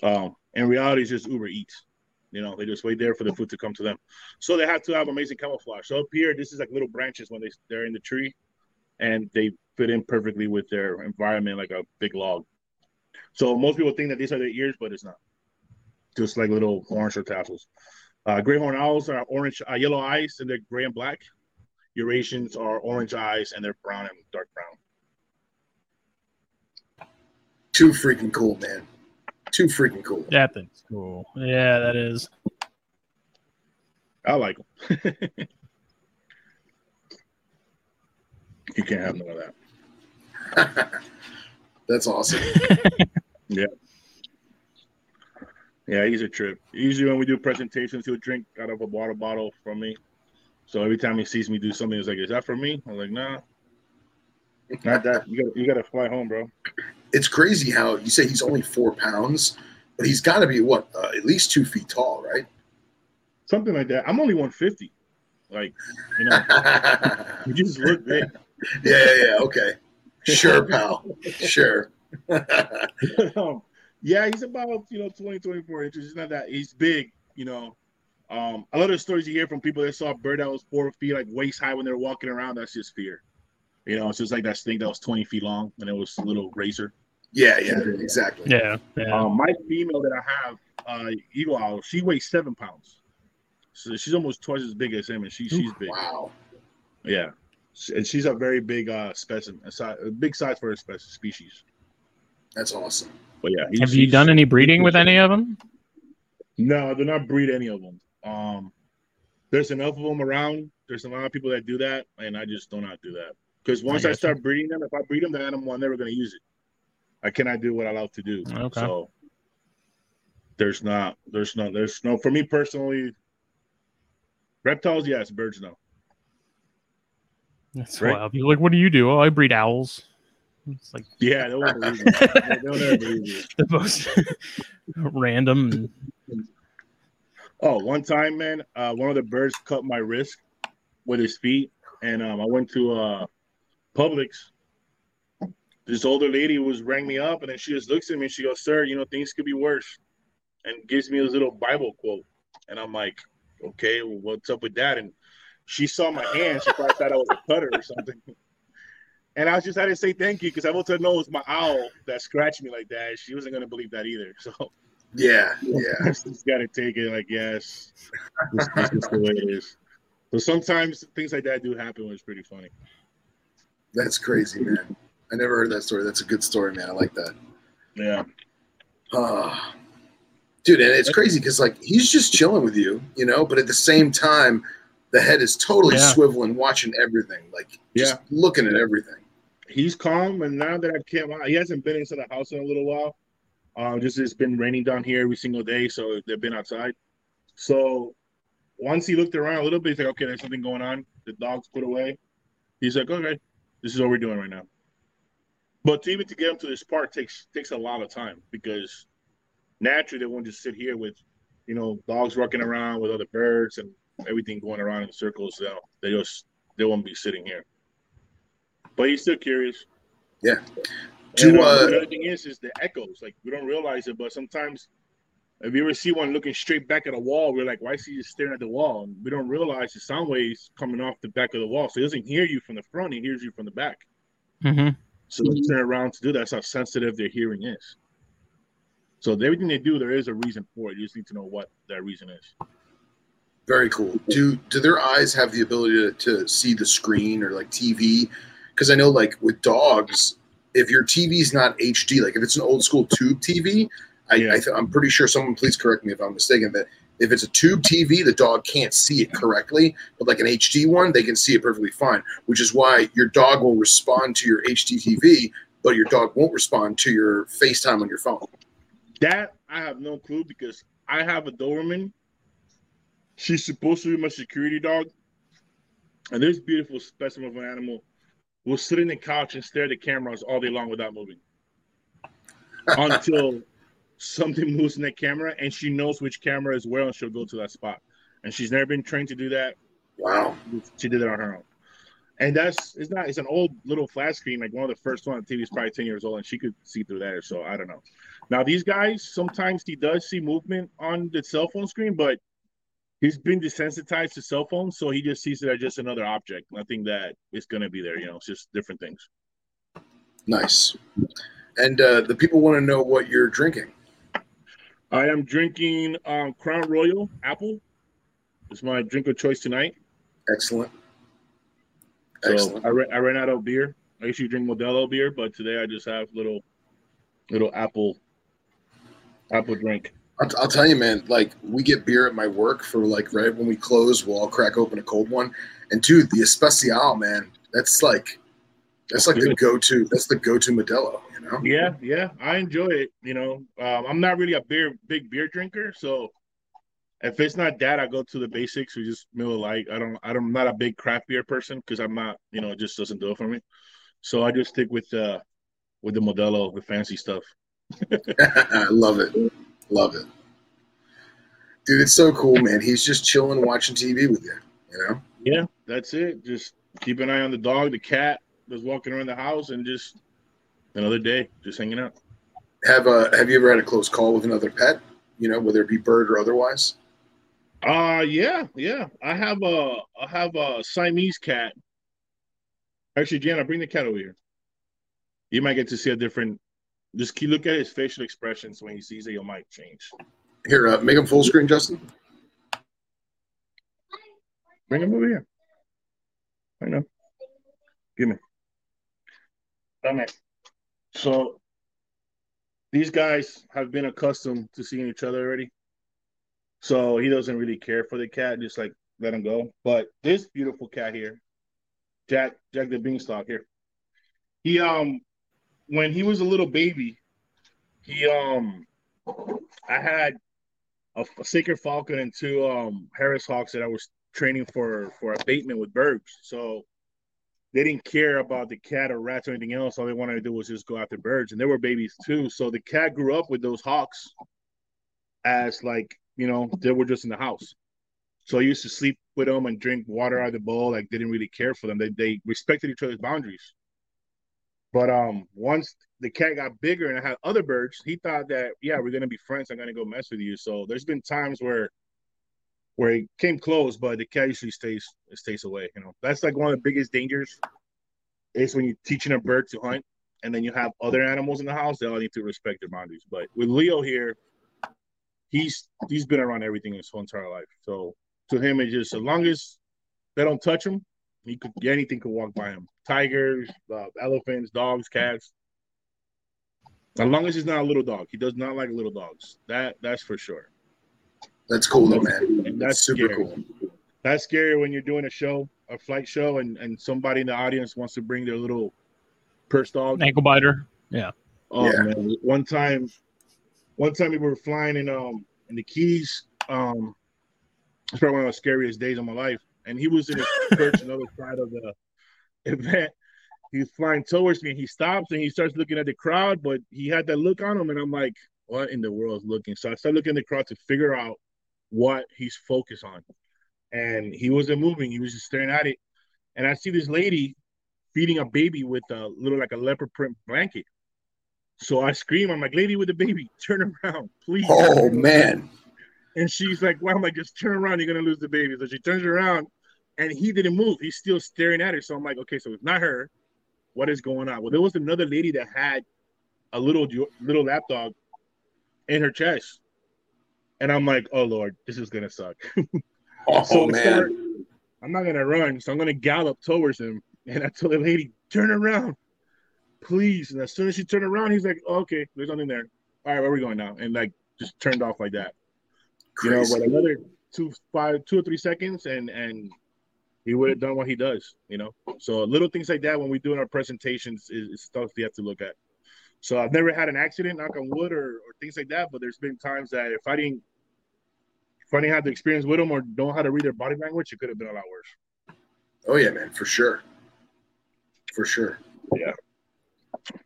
Um, in reality, it's just Uber Eats. You know, they just wait there for the food to come to them. So they have to have amazing camouflage. So up here, this is like little branches when they they're in the tree, and they fit in perfectly with their environment like a big log. So most people think that these are their ears, but it's not. Just like little horns or tassels. Uh, great horn owls are orange, uh, yellow eyes, and they're gray and black. Eurasians are orange eyes, and they're brown and dark brown. Too freaking cool, man. Too freaking cool. That thing's cool. Yeah, that is. I like them. you can't have none of that. That's awesome. Yeah, Yeah, he's a trip. Usually when we do presentations, he'll drink out of a water bottle from me. So every time he sees me do something, he's like, "Is that for me?" I'm like, "Nah, not that. You got you got to fly home, bro." It's crazy how you say he's only four pounds, but he's got to be what uh, at least two feet tall, right? Something like that. I'm only 150. Like, you know, you just look big. yeah, yeah. Okay, sure, pal. Sure. um, yeah, he's about you know 20, 24 inches. He's not that. He's big. You know, um, a lot of stories you hear from people that saw a bird that was four feet, like waist high when they're walking around. That's just fear. You know, it's just like that snake that was 20 feet long and it was a little razor. Yeah, yeah, exactly. Yeah, yeah. Um, my female that I have, uh, Eagle Owl, she weighs seven pounds. So she's almost twice as big as him, and she, she's big. Wow. Yeah, and she's a very big uh specimen, a, si- a big size for a species. That's awesome. But yeah, he's- Have you he's- done any breeding with any of them? No, I do not breed any of them. Um, there's enough of them around. There's a lot of people that do that, and I just do not do that. Because once I, gotcha. start breeding them, if I breed them, the animal, I'm never going to use it. I cannot do what I love to do. Okay. So there's not, there's no, there's no. For me personally, reptiles, yes. Birds, no. That's Right. wild. Like, what do you do? Oh, I breed owls. It's like Yeah, they won't believe me. They- They'll never believe you. the most random. Oh, one time, man, uh, one of the birds cut my wrist with his feet, and um, I went to uh, Publix. This older lady was rang me up, and then she just looks at me and she goes, "Sir, you know things could be worse," and gives me this little Bible quote, and I'm like, "Okay, well, what's up with that?" And she saw my hand; she probably thought I was a cutter or something. And I was just had to say thank you because I want to know it was my owl that scratched me like that. She wasn't gonna believe that either. So Yeah, yeah. I just got to take it like yes, this, this is the way it is. So sometimes things like that do happen, which is pretty funny. That's crazy, man. I never heard that story. That's a good story, man. I like that. Yeah, Ah, dude, and it's crazy because like he's just chilling with you, you know, but at the same time, the head is totally Yeah. swiveling, watching everything, like just Yeah. looking at everything. he's calm, and now that I came out, he hasn't been into the house in a little while. Um, just it's been raining down here every single day, so they've been outside. So once he looked around a little bit, he's like, "Okay, there's something going on." The dog's put away. He's like, "Okay, this is what we're doing right now." But to even to get him to this part takes takes a lot of time because naturally they won't just sit here with, you know, dogs walking around with other birds and everything going around in circles. So they just they won't be sitting here. But he's still curious. Yeah. And, uh, uh, the other thing is, is the echoes. Like we don't realize it, but sometimes if you ever see one looking straight back at a wall, we're like, why is he just staring at the wall? And we don't realize the sound waves coming off the back of the wall. So he doesn't hear you from the front; he hears you from the back. hmm So they turn around to do that. That's how sensitive their hearing is. So everything they do, there is a reason for it. You just need to know what that reason is. Very cool. Do do their eyes have the ability to, to see the screen or like TV? Because I know like with dogs, if your TV's not HD, like if it's an old school tube TV, I, Yeah. I th- I'm pretty sure someone please correct me if I'm mistaken that if it's a tube TV, the dog can't see it correctly, but like an HD one, they can see it perfectly fine. Which is why your dog will respond to your HD TV, but your dog won't respond to your FaceTime on your phone. That I have no clue because I have a Doberman. She's supposed to be my security dog. And this beautiful specimen of an animal will sit in the couch and stare at the cameras all day long without moving. Until something moves in the camera and she knows which camera is where and she'll go to that spot. And she's never been trained to do that. Wow. She did it on her own. And that's it's not it's an old little flat screen, like one of the first one on TV is probably 10 years old, and she could see through there. So I don't know. Now these guys sometimes he does see movement on the cell phone screen, but he's been desensitized to cell phones, so he just sees it as just another object, nothing that is gonna be there, you know, it's just different things. Nice. And uh, the people want to know what you're drinking. I am drinking um, Crown Royal Apple. It's my drink of choice tonight. Excellent. So Excellent. I, ran, I ran out of beer. I usually drink Modelo beer, but today I just have little little apple apple drink. I'll, I'll tell you, man. Like we get beer at my work for like right when we close, we'll all crack open a cold one. And dude, the Especial, man, that's like that's like the go-to. That's the go-to Modelo. You know. Yeah, yeah, I enjoy it. You know, um, I'm not really a beer big beer drinker, so if it's not that, I go to the basics or just Miller Lite. I don't, I don't, I'm not a big craft beer person because I'm not, you know, it just doesn't do it for me. So I just stick with uh with the Modelo, the fancy stuff. I love it. Love it. Dude, it's so cool, man. He's just chilling, watching TV with you. You know. Yeah, that's it. Just keep an eye on the dog, the cat that's walking around the house, and just another day, just hanging out. Have uh Have you ever had a close call with another pet? You know, whether it be bird or otherwise. Uh yeah, yeah. I have a I have a Siamese cat. Actually, Jan, bring the cat over here. You might get to see a different. Just keep look at his facial expressions when he sees it. You might change. Here, uh, make him full screen, Justin. Bring him over here. I know. Give me. Here. So these guys have been accustomed to seeing each other already. So he doesn't really care for the cat, just like let him go. But this beautiful cat here, Jack, Jack the Beanstalk here. He um when he was a little baby, he um I had a, a saker falcon and two um Harris hawks that I was training for for abatement with birds. So they didn't care about the cat or rats or anything else. All they wanted to do was just go after birds, and they were babies too. So the cat grew up with those hawks as like you know they were just in the house. So I used to sleep with them and drink water out of the bowl. Like they didn't really care for them. They they respected each other's boundaries. But um, once the cat got bigger and I had other birds, he thought that yeah, we're gonna be friends. I'm gonna go mess with you. So there's been times where where he came close, but the cat usually stays stays away. You know, that's like one of the biggest dangers is when you're teaching a bird to hunt, and then you have other animals in the house. They all need to respect their boundaries. But with Leo here, he's he's been around everything his whole entire life. So to him, it's just as long as they don't touch him, he could anything could walk by him. Tigers, uh, elephants, dogs, cats. As long as he's not a little dog, he does not like little dogs. That that's for sure. That's cool, though, man. That's that's super scary. cool. That's scary when you're doing a show, a flight show, and and somebody in the audience wants to bring their little purse dog. Ankle biter. Yeah. Oh Yeah. man, one time, one time we were flying in um in the Keys. Um, it's probably one of the scariest days of my life. And he was in his perch on the other side of the event. He's flying towards me. and He stops and he starts looking at the crowd, but he had that look on him, and I'm like, "What in the world is looking?" So I started looking at the crowd to figure out what he's focused on. And he wasn't moving. He was just staring at it. And I see this lady feeding a baby with a little like a leopard print blanket. So I scream, I'm like, lady with the baby, turn around, please. Oh man, And she's like, well, I'm like, just turn around, you're gonna lose the baby. So she turns around and he didn't move. He's still staring at her. So I'm like, okay, so it's not her. What is going on? Well, there was another lady that had a little little lapdog in her chest. And I'm like, oh Lord, this is gonna suck. Oh So man. start- I'm not gonna run, so I'm gonna gallop towards him. And I told the lady, turn around, please. And as soon as she turned around, he's like, oh, okay, there's nothing there. All right, where are we going now? And like just turned off like that. You know, Crazy. but another two, five, two or three seconds, and and he would have done what he does. You know, so little things like that when we do in our presentations is, is stuff we have to look at. So I've never had an accident, knock on wood, or, or things like that. But there's been times that if I didn't, if I didn't have the experience with them or know how to read their body language, it could have been a lot worse. Oh yeah, man, for sure. For sure. Yeah,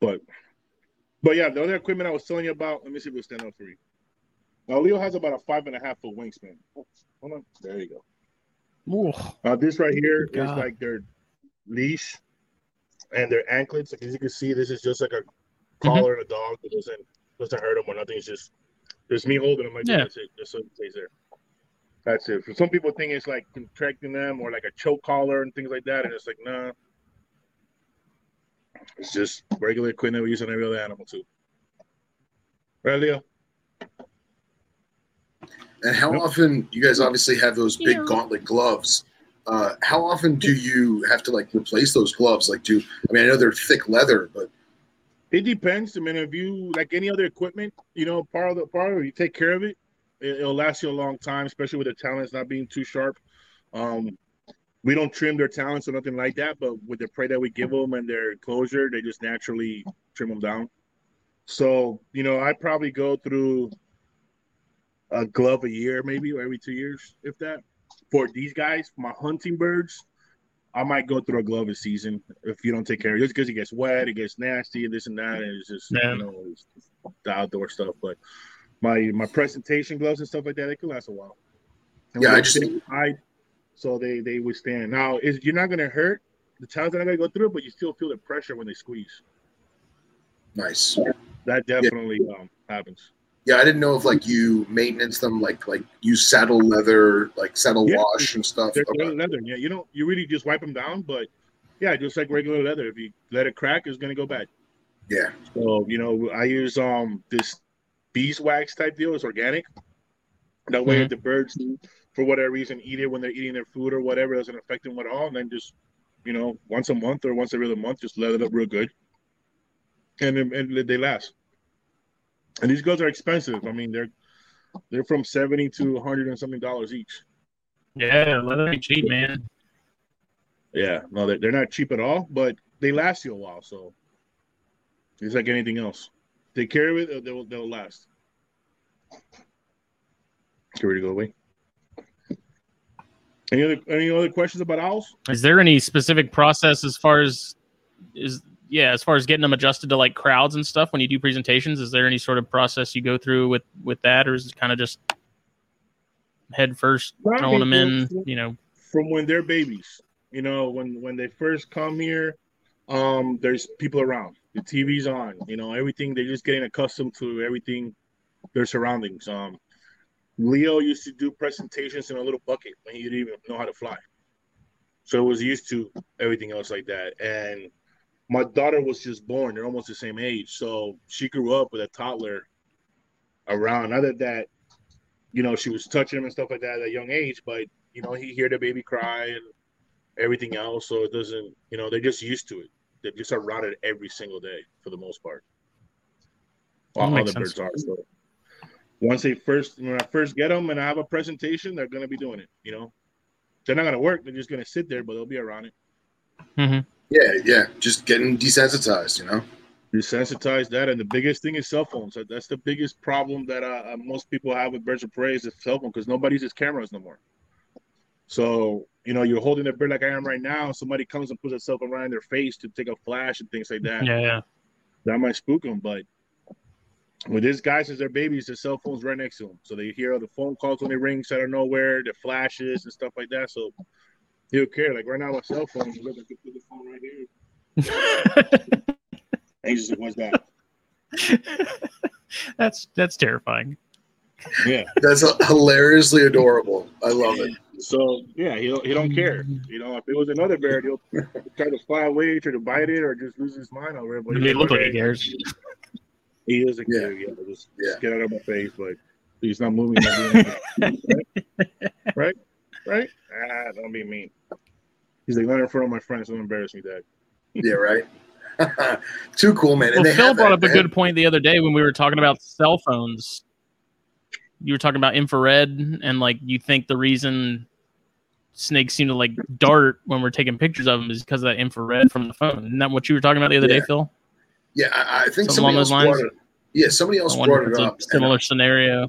but, but yeah, the other equipment I was telling you about. Let me see if it'll stand up for you. Now Leo has about a five and a half foot wingspan. Oh, hold on, there you go. Ooh. Uh, this right here is Good God. like their leash and their anklets. Like, as you can see, this is just like a collar and a dog. It doesn't doesn't hurt them or nothing. It's just there's me holding them like Yeah. That's it. Just so it stays there. That's it. For some people, think it's like contracting them or like a choke collar and things like that, and it's like nah. It's just regular equipment we use on every other animal too. Right, Leo? And how Yep. often you guys obviously have those big Yeah. gauntlet gloves? Uh, how often do you have to like replace those gloves? Like, do I mean I know they're thick leather, but It depends. I mean, if you like any other equipment, you know, part of the part of it, you take care of it, it it'll last you a long time, especially with the talons not being too sharp. Um, we don't trim their talons or nothing like that, but with the prey that we give them and their closure, they just naturally trim them down. So, you know, I probably go through a glove a year, maybe, or every two years, if that. For these guys, my hunting birds, I might go through a glove a season if you don't take care of it. Just because it gets wet, it gets nasty, and this and that, and it's just Yeah. you know it's the outdoor stuff. But my my presentation gloves and stuff like that, they can last a while. And Yeah, I just- hide, so they they withstand. Now, is you're not gonna hurt the are not gonna go through it, but you still feel the pressure when they squeeze. nice. That definitely um, happens. Yeah, I didn't know if like you maintenance them like like use saddle leather, like saddle Yeah. wash and stuff. They're Okay. leather. Yeah, you don't you really just wipe them down, but yeah, just like regular leather. If you let it crack, it's gonna go bad. Yeah, So you know, I use um this beeswax type deal. It's organic. That way, Mhm. if the birds, for whatever reason, eat it when they're eating their food or whatever, it doesn't affect them at all. And then just you know, once a month or once every other month, just let it up real good, and and they last. And these gloves are expensive. I mean, they're they're from seventy to hundred and something dollars each. Yeah, leather ain't cheap, man. Yeah, no, they're not cheap at all, but they last you a while. So it's like anything else. Take care of it, they'll, they'll, last. Get ready to go away. Any other any other questions about owls? Is there any specific process as far as is yeah, as far as getting them adjusted to like crowds and stuff when you do presentations? Is there any sort of process you go through with with that, or is it kind of just head first throwing them in? You know, from when they're babies. You know, when when they first come here, um, there's people around. The TV's on. You know, everything. They're just getting accustomed to everything, their surroundings. Um, Leo used to do presentations in a little bucket when he didn't even know how to fly, so it was used to everything else like that. And my daughter was just born; they're almost the same age, so she grew up with a toddler around. That that, you know, she was touching him and stuff like that at a young age, but you know, he hear the baby cry and everything else. So it doesn't, you know, they're just used to it. They just are it every single day for the most part. That All makes other sense. birds are. So once they first, when I first get them and I have a presentation, they're gonna be doing it. You know, they're not gonna work. They're just gonna sit there, but they'll be around it. yeah, yeah. Just getting desensitized, you know. Desensitize that, and the biggest thing is cell phones. That's the biggest problem that uh, uh, most people have with birds of prey is the cell phone because nobody uses cameras no more. So you know, you're holding a bird like I am right now. Somebody comes and puts a cell phone their face to take a flash and things like that. yeah, yeah. That might spook them. But with these guys, as their babies, the cell phone's right next to them, so they hear the phone calls when they ring out of nowhere, the flashes and stuff like that. So he'll care. Like right now, with cell phone, look, I can put the phone right here. And he's just like, "What's that?" that's that's terrifying. Yeah. That's hilariously adorable. I love it. So yeah, he don't, he don't care. You know, if it was another bird, he'll try to fly away, try to bite it, or just lose his mind over it. But It look like he cares. He doesn't Yeah. care. Yeah, just, Yeah. just get out of my face. But he's not moving. Not doing anything. right? right? right? Ah, don't be mean. He's like, not in front of my friends. Don't embarrass me, Dad. yeah, right. Too cool, man. Well, Phil brought up a good point the other day when we were talking about cell phones. You were talking about infrared, and like you think the reason snakes seem to like dart when we're taking pictures of them is because of that infrared from the phone. Isn't that what you were talking about the other Yeah. day, Phil? Yeah, I, I think Something somebody along else those lines? brought it. Yeah, somebody else brought it up. and similar scenario.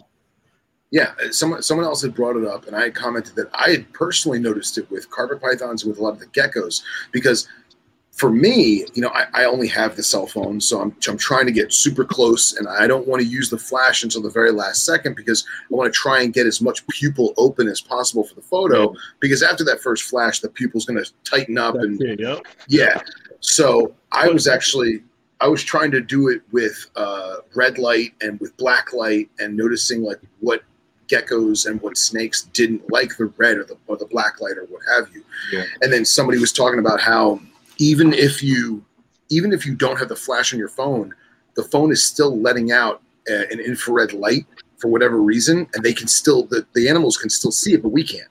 Yeah, uh, someone someone else had brought it up, and I had commented that I had personally noticed it with carpet pythons and with a lot of the geckos because for me, you know, I, I only have the cell phone, so I'm I'm trying to get super close, and I don't want to use the flash until the very last second because I want to try and get as much pupil open as possible for the photo. Because after that first flash, the pupil's going to tighten up, and That's it, yep. yeah. So I was actually I was trying to do it with uh, red light and with black light and noticing like what geckos and what snakes didn't like the red or the or the black light or what have you. Yeah. And then somebody was talking about how even if you even if you don't have the flash on your phone, the phone is still letting out uh, an infrared light for whatever reason, and they can still the, the animals can still see it, but we can't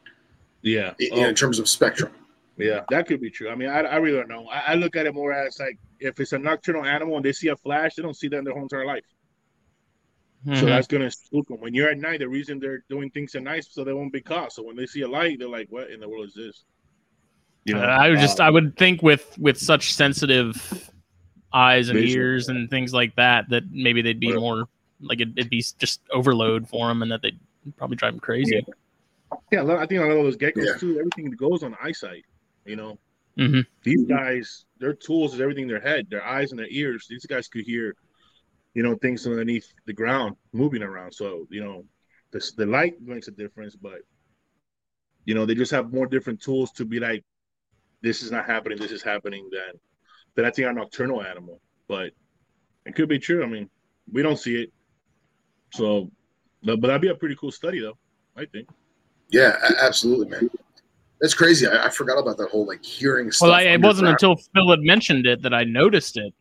Yeah. in, Oh, in terms of spectrum. yeah, that could be true. I mean, I, I really don't know. I, I look at it more as like if it's a nocturnal animal and they see a flash, they don't see that in their whole entire life. So Mhm. that's gonna spook them. When you're at night, the reason they're doing things at night so they won't be caught. So when they see a light, they're like, "What in the world is this?" You Uh, I would just uh, I would think with with such sensitive eyes and Vision. ears and things like that that maybe they'd be Right. more like it, it'd be just overload for them and that they'd probably drive them crazy. yeah, a lot- I think a lot of those geckos Yeah. too. Everything goes on eyesight. You know, hmm these guys, their tools is everything in their head, their eyes and their ears. These guys could hear, you know, things underneath the ground moving around. So you know, the the light makes a difference, but you know, they just have more different tools to be like, this is not happening, this is happening. then than I think our nocturnal animal, but it could be true. I mean, we don't see it, so but, but that'd be a pretty cool study, though. I think. Yeah, absolutely, man. That's crazy. I, I forgot about that whole like hearing stuff. Well, I, it wasn't until Phil had mentioned it that I noticed it.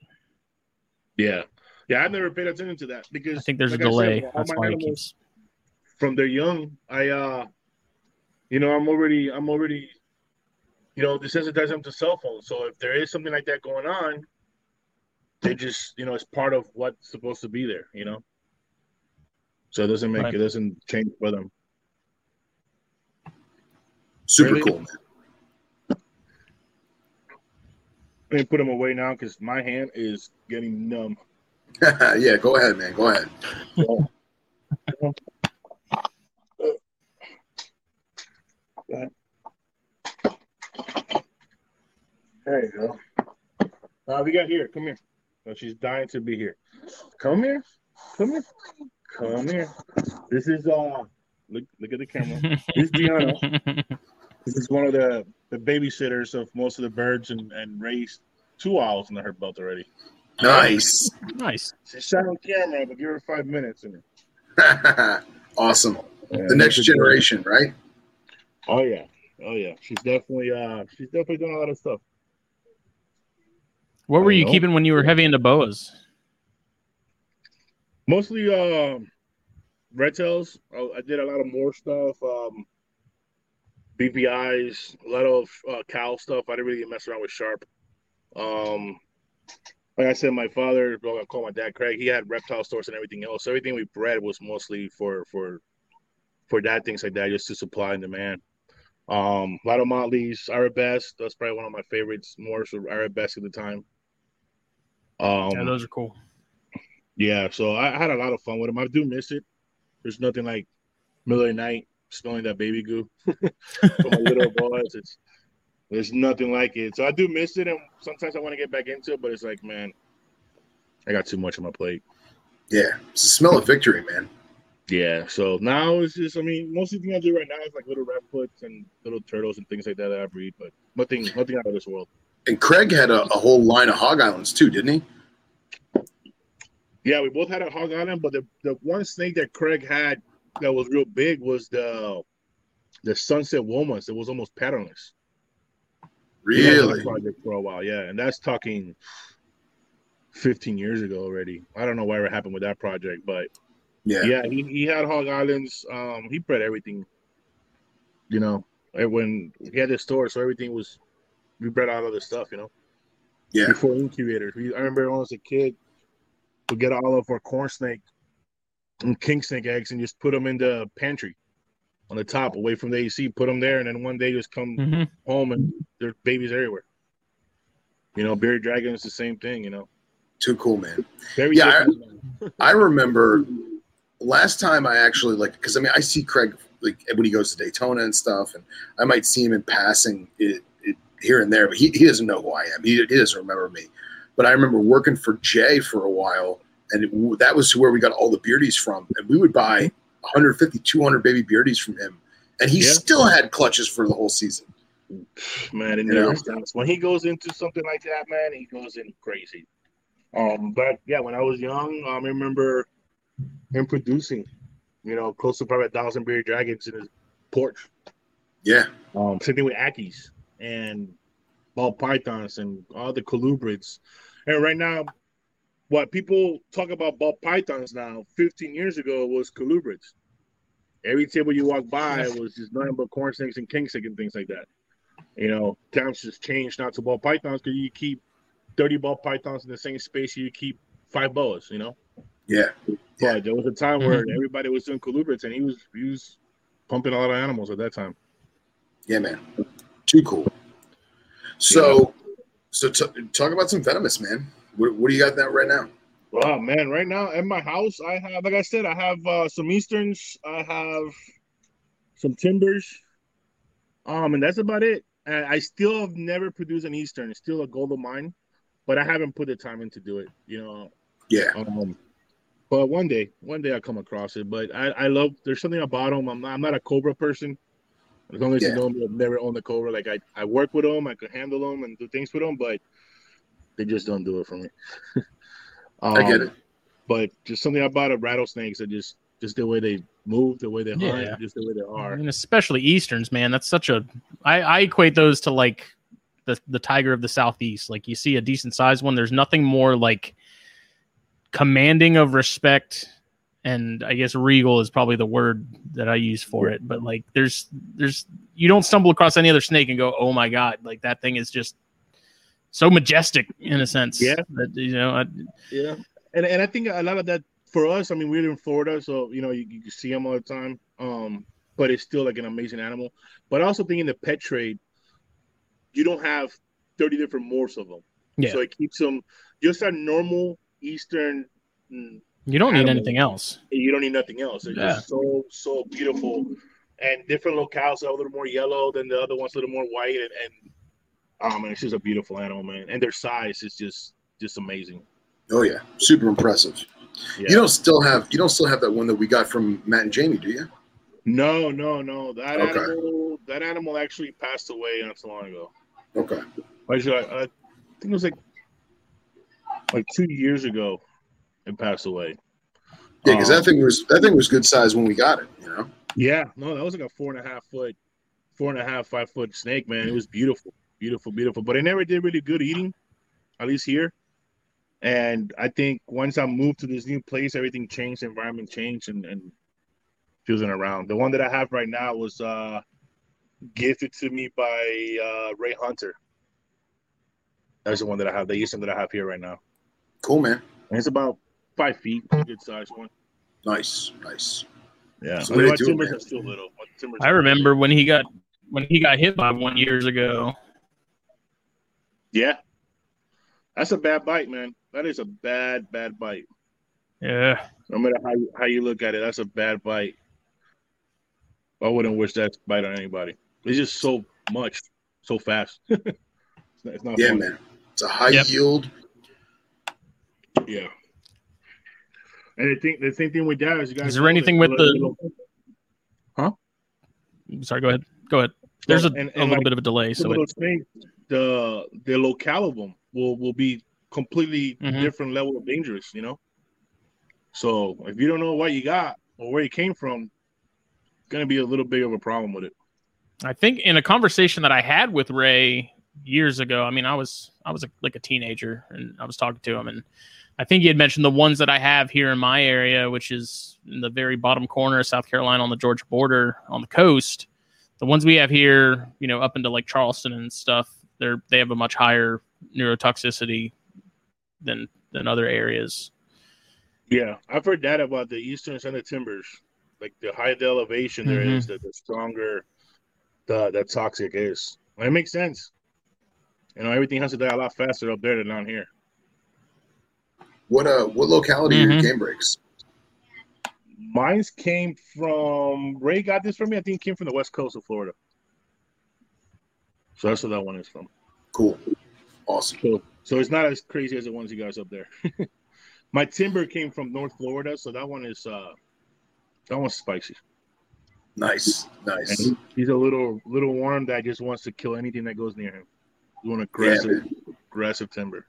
Yeah, yeah. I've never paid attention to that because I think there's like a I said, delay. all That's why it animals- keeps. from their young, I uh you know, I'm already I'm already you know, desensitize them to cell phones. So if there is something like that going on, they just, you know, it's part of what's supposed to be there, you know. So it doesn't make Right. it doesn't change for them. super Really? cool. Man. Let me put them away now because my hand is getting numb. yeah, go ahead, man. Go ahead. you go. Uh, we got here. Come here. Oh, she's dying to be here. Come here. Come here. Come here. This is uh look look at the camera. This is Gianna. This is one of the, the babysitters of most of the birds and, and raised two owls in her belt already. Nice. nice. She's shot on camera, but give her five minutes and awesome. Yeah, The next that's a good- generation, right? Oh yeah. Oh yeah. She's definitely uh she's definitely doing a lot of stuff. What were you know. keeping when you were heavy into boas? Mostly um red tails. I, I did a lot of more stuff. Um BCIs, a lot of uh, cow stuff. I didn't really mess around with sharp. Um like I said, my father, well, I call my dad Craig. He had reptile stores and everything else. So everything we bred was mostly for for for that things like that, just to supply and demand. Um, a lot of Motley's, Arabesque. That's probably one of my favorites. More so Arabesque at the time. Um, yeah, those are cool. yeah, so I, I had a lot of fun with them. I do miss it. There's nothing like middle of the night smelling that baby goo from my little boys. It's there's nothing like it. So I do miss it, and sometimes I want to get back into it, but it's like, man, I got too much on my plate. Yeah. It's the smell of victory, man. Yeah. So now it's just, I mean, most of the thing I do right now is like little red puts and little turtles and things like that that I breed, but nothing, nothing out of this world. And Craig had a, a whole line of hog islands too, didn't he? Yeah, we both had a hog island, but the, the one snake that Craig had that was real big was the the sunset womas. It was almost patternless. He had that Really? project for a while, yeah, and that's talking 15 years ago already. I don't know why it happened with that project, but Yeah. yeah, he, he had hog islands. Um, he bred everything, you know. When he had this store, so everything was we bred out other stuff, you know. Yeah. Before incubators, we, I remember when I was a kid, we get all of our corn snake and king snake eggs and just put them in the pantry on the top, away from the AC. Put them there, and then one day just come Mhm. home and there's babies everywhere. You know, bearded dragon is the same thing. You know, Too cool, man. very Yeah, I- I remember last time I actually like because I mean I see Craig like when he goes to Daytona and stuff, and I might see him in passing it, it, here and there, but he, he doesn't know who I am. He, he doesn't remember me. But I remember working for Jay for a while, and it, that was where we got all the beardies from, and we would buy 150, 200 baby beardies from him, and he Yeah. still had clutches for the whole season. man, it You never know? stops. When he goes into something like that, man, he goes in crazy. Um, but yeah, when I was young, um, I remember him producing, you know, close to probably a thousand bearded dragons in his porch. Yeah, Um, same thing with Ackies and ball pythons and all the colubrids. And right now, what people talk about ball pythons now, 15 years ago was colubrids. Every table you walk by was just nothing but corn snakes and king snake and things like that. You know, times just changed not to ball pythons because you keep 30 ball pythons in the same space you keep five boas, you know. yeah, Yeah. But there was a time where mm-hmm. everybody was doing colubrids and he was he was pumping a lot of animals at that time. yeah, man. Too cool. So, so t- talk about some venomous, man. What, what do you got that right now? Oh man, right now at my house, I have, like I said, I have uh, some easterns, I have some timbers, um, and that's about it. And I still have never produced an eastern. It's still a goal of mine, but I haven't put the time in to do it. You know, Yeah, um, but one day, one day I'll come across it. But I, I love. There's something about them. I'm not, I'm not a cobra person. As long as Yeah. you know me, I've never owned a cobra. Like I, I work with them, I can handle them and do things with them, but they just don't do it for me. I get Um, it. but just something about a rattlesnakes that just just the way they move, the way they hunt, Yeah. just the way they are. and especially easterns, man. That's such a I, I equate those to like the the tiger of the southeast. Like you see a decent sized one, there's nothing more like commanding of respect, and I guess regal is probably the word that I use for it. But like there's there's you don't stumble across any other snake and go, oh my god, like that thing is just so majestic in a sense. Yeah. that you know. I, Yeah, and and I think a lot of that for us. I mean, we're in Florida, so you know you, you can see them all the time. Um, but it's still like an amazing animal. But I also think in the pet trade, you don't have thirty different morphs of them. Yeah. So it keeps them just a normal Eastern. You don't need anything else. You don't need nothing else. They're Yeah. just so so beautiful, and different locales are a little more yellow than the other ones, a little more white, and, and um, and it's just a beautiful animal, man. And their size is just just amazing. Oh yeah, super impressive. Yeah. You don't still have you don't still have that one that we got from Matt and Jamie, do you? No, no, no. That Okay. animal, that animal actually passed away not so long ago. Okay. Actually, I, I think it was like like two years ago. It passed away. Yeah, because Um, that thing was that thing was good size when we got it. You know. Yeah, no, that was like a four and a half foot, four and a half, five foot snake, man. It was beautiful, beautiful, beautiful. But it never did really good eating, at least here. And I think once I moved to this new place, everything changed, environment changed, and, and she wasn't around. The one that I have right now was uh, gifted to me by uh, Ray Hunter. That's the one that I have, the Eastern that I have here right now. Cool, man. And it's about five feet, a good size one. Nice, nice. Yeah, So my they timbers man? are still little. My timbers I are- remember when he got when he got hit by one years ago. Yeah. That's a bad bite, man. That is a bad, bad bite. Yeah. No matter how you, how you look at it, that's a bad bite. I wouldn't wish that bite on anybody. It's just so much, so fast. it's not, it's not Yeah, fun. man. It's a high Yep. yield. Yeah. And I think the same thing with that is you guys. Is there anything with the- Huh? Sorry, go ahead. Go ahead. There's a, And- a little like bit of a delay. So it, things, the the locale of them will will be completely Mhm. different level of dangerous. You know. So if you don't know what you got or where you came from, it's gonna be a little bit of a problem with it. I think in a conversation that I had with Ray years ago, I mean, I was I was a, like a teenager, and I was talking to him, and I think he had mentioned the ones that I have here in my area, which is in the very bottom corner of South Carolina on the Georgia border on the coast. the ones we have here, you know, up into like Charleston and stuff, they're they have a much higher neurotoxicity than than other areas. Yeah, I've heard that about the eastern and the timbers. Like the higher the elevation there Mhm. is, the, the stronger the the toxic is. And it makes sense. You know, everything has to die a lot faster up there than down here. What uh what locality are Mhm. your canebrakes? Mine's came from Ray got this for me. I think it came from the west coast of Florida. So that's where that one is from. Cool. Awesome. So, so it's not as crazy as the ones you guys up there. My timber came from North Florida, so that one is uh that one's spicy. Nice. Nice. he- he's a little little worm that just wants to kill anything that goes near him. He's one aggressive, aggressive timber.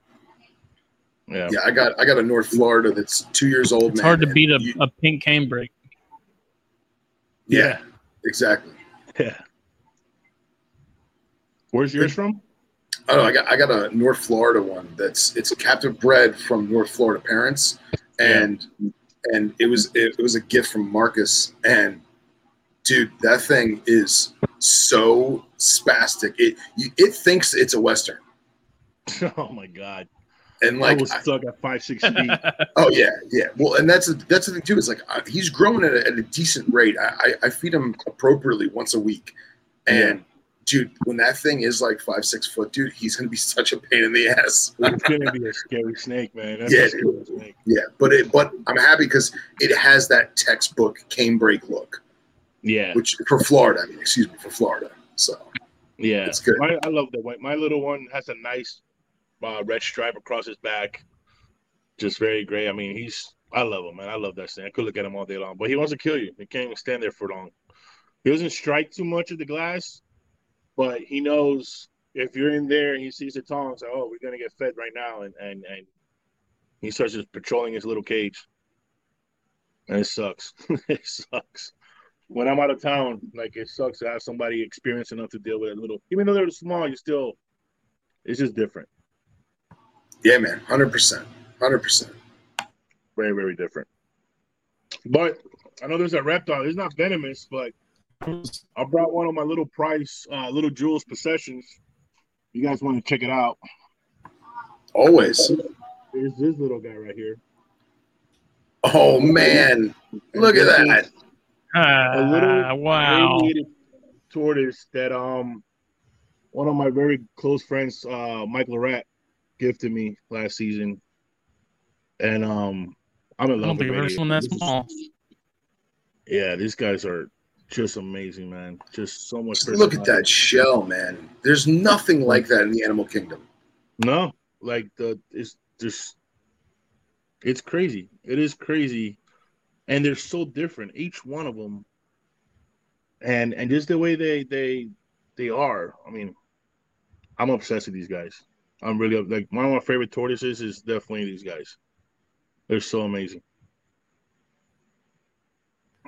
Yeah. Yeah, I got I got a North Florida that's two years old. It's man, hard to beat a, you- a pink canebrake. yeah, exactly. Yeah. Where's yours from? Oh, I got I got a North Florida one that's it's a captive bred from North Florida parents, and and it was it, it was a gift from Marcus, and dude, that thing is so spastic. It it thinks it's a western, Oh my god. And I like was I- stuck at five, six feet. oh yeah, yeah. Well, and that's that's the thing too. Is like uh, he's growing at a, at a decent rate. I, I I feed him appropriately once a week, and. Dude, when that thing is like five, six foot, dude, he's gonna be such a pain in the ass. It's gonna be a scary snake, man. That's Yeah, a scary snake. Yeah, but it but I'm happy because it has that textbook canebrake look, Yeah, which for Florida, I mean, excuse me, for Florida. So yeah. it's good. My, I love the white. My little one has a nice uh, red stripe across his back. Just very gray. I mean, he's. I love him, man. I love that thing. I could look at him all day long, but he wants to kill you. He can't even stand there for long. He doesn't strike too much at the glass, but he knows if you're in there and he sees the tongs, like, oh, we're gonna get fed right now, and and and he starts just patrolling his little cage, and it sucks. it sucks. When I'm out of town, like it sucks to have somebody experienced enough to deal with a little. Even though they're small, you still, it's just different. Yeah, man, hundred percent, hundred percent. Very very different. But I know there's a reptile. It's not venomous, but I brought one of my little price, uh, little jewels possessions. You guys want to check it out? Always. There's this little guy right here. Oh man, look at that. A little Ah, wow. radiated tortoise that um one of my very close friends, uh, Mike Lorette, gifted me last season, and um I'm in I love don't with think I've ever radiated. seen that This is- small. Yeah, these guys are just amazing, man. Just so much. Just look at that shell, man. There's nothing like that in the animal kingdom. No, like the it's just it's crazy. It is crazy, and they're so different. Each one of them, and and just the way they they they are. I mean, I'm obsessed with these guys. I'm really like one of my favorite tortoises is definitely these guys. They're so amazing.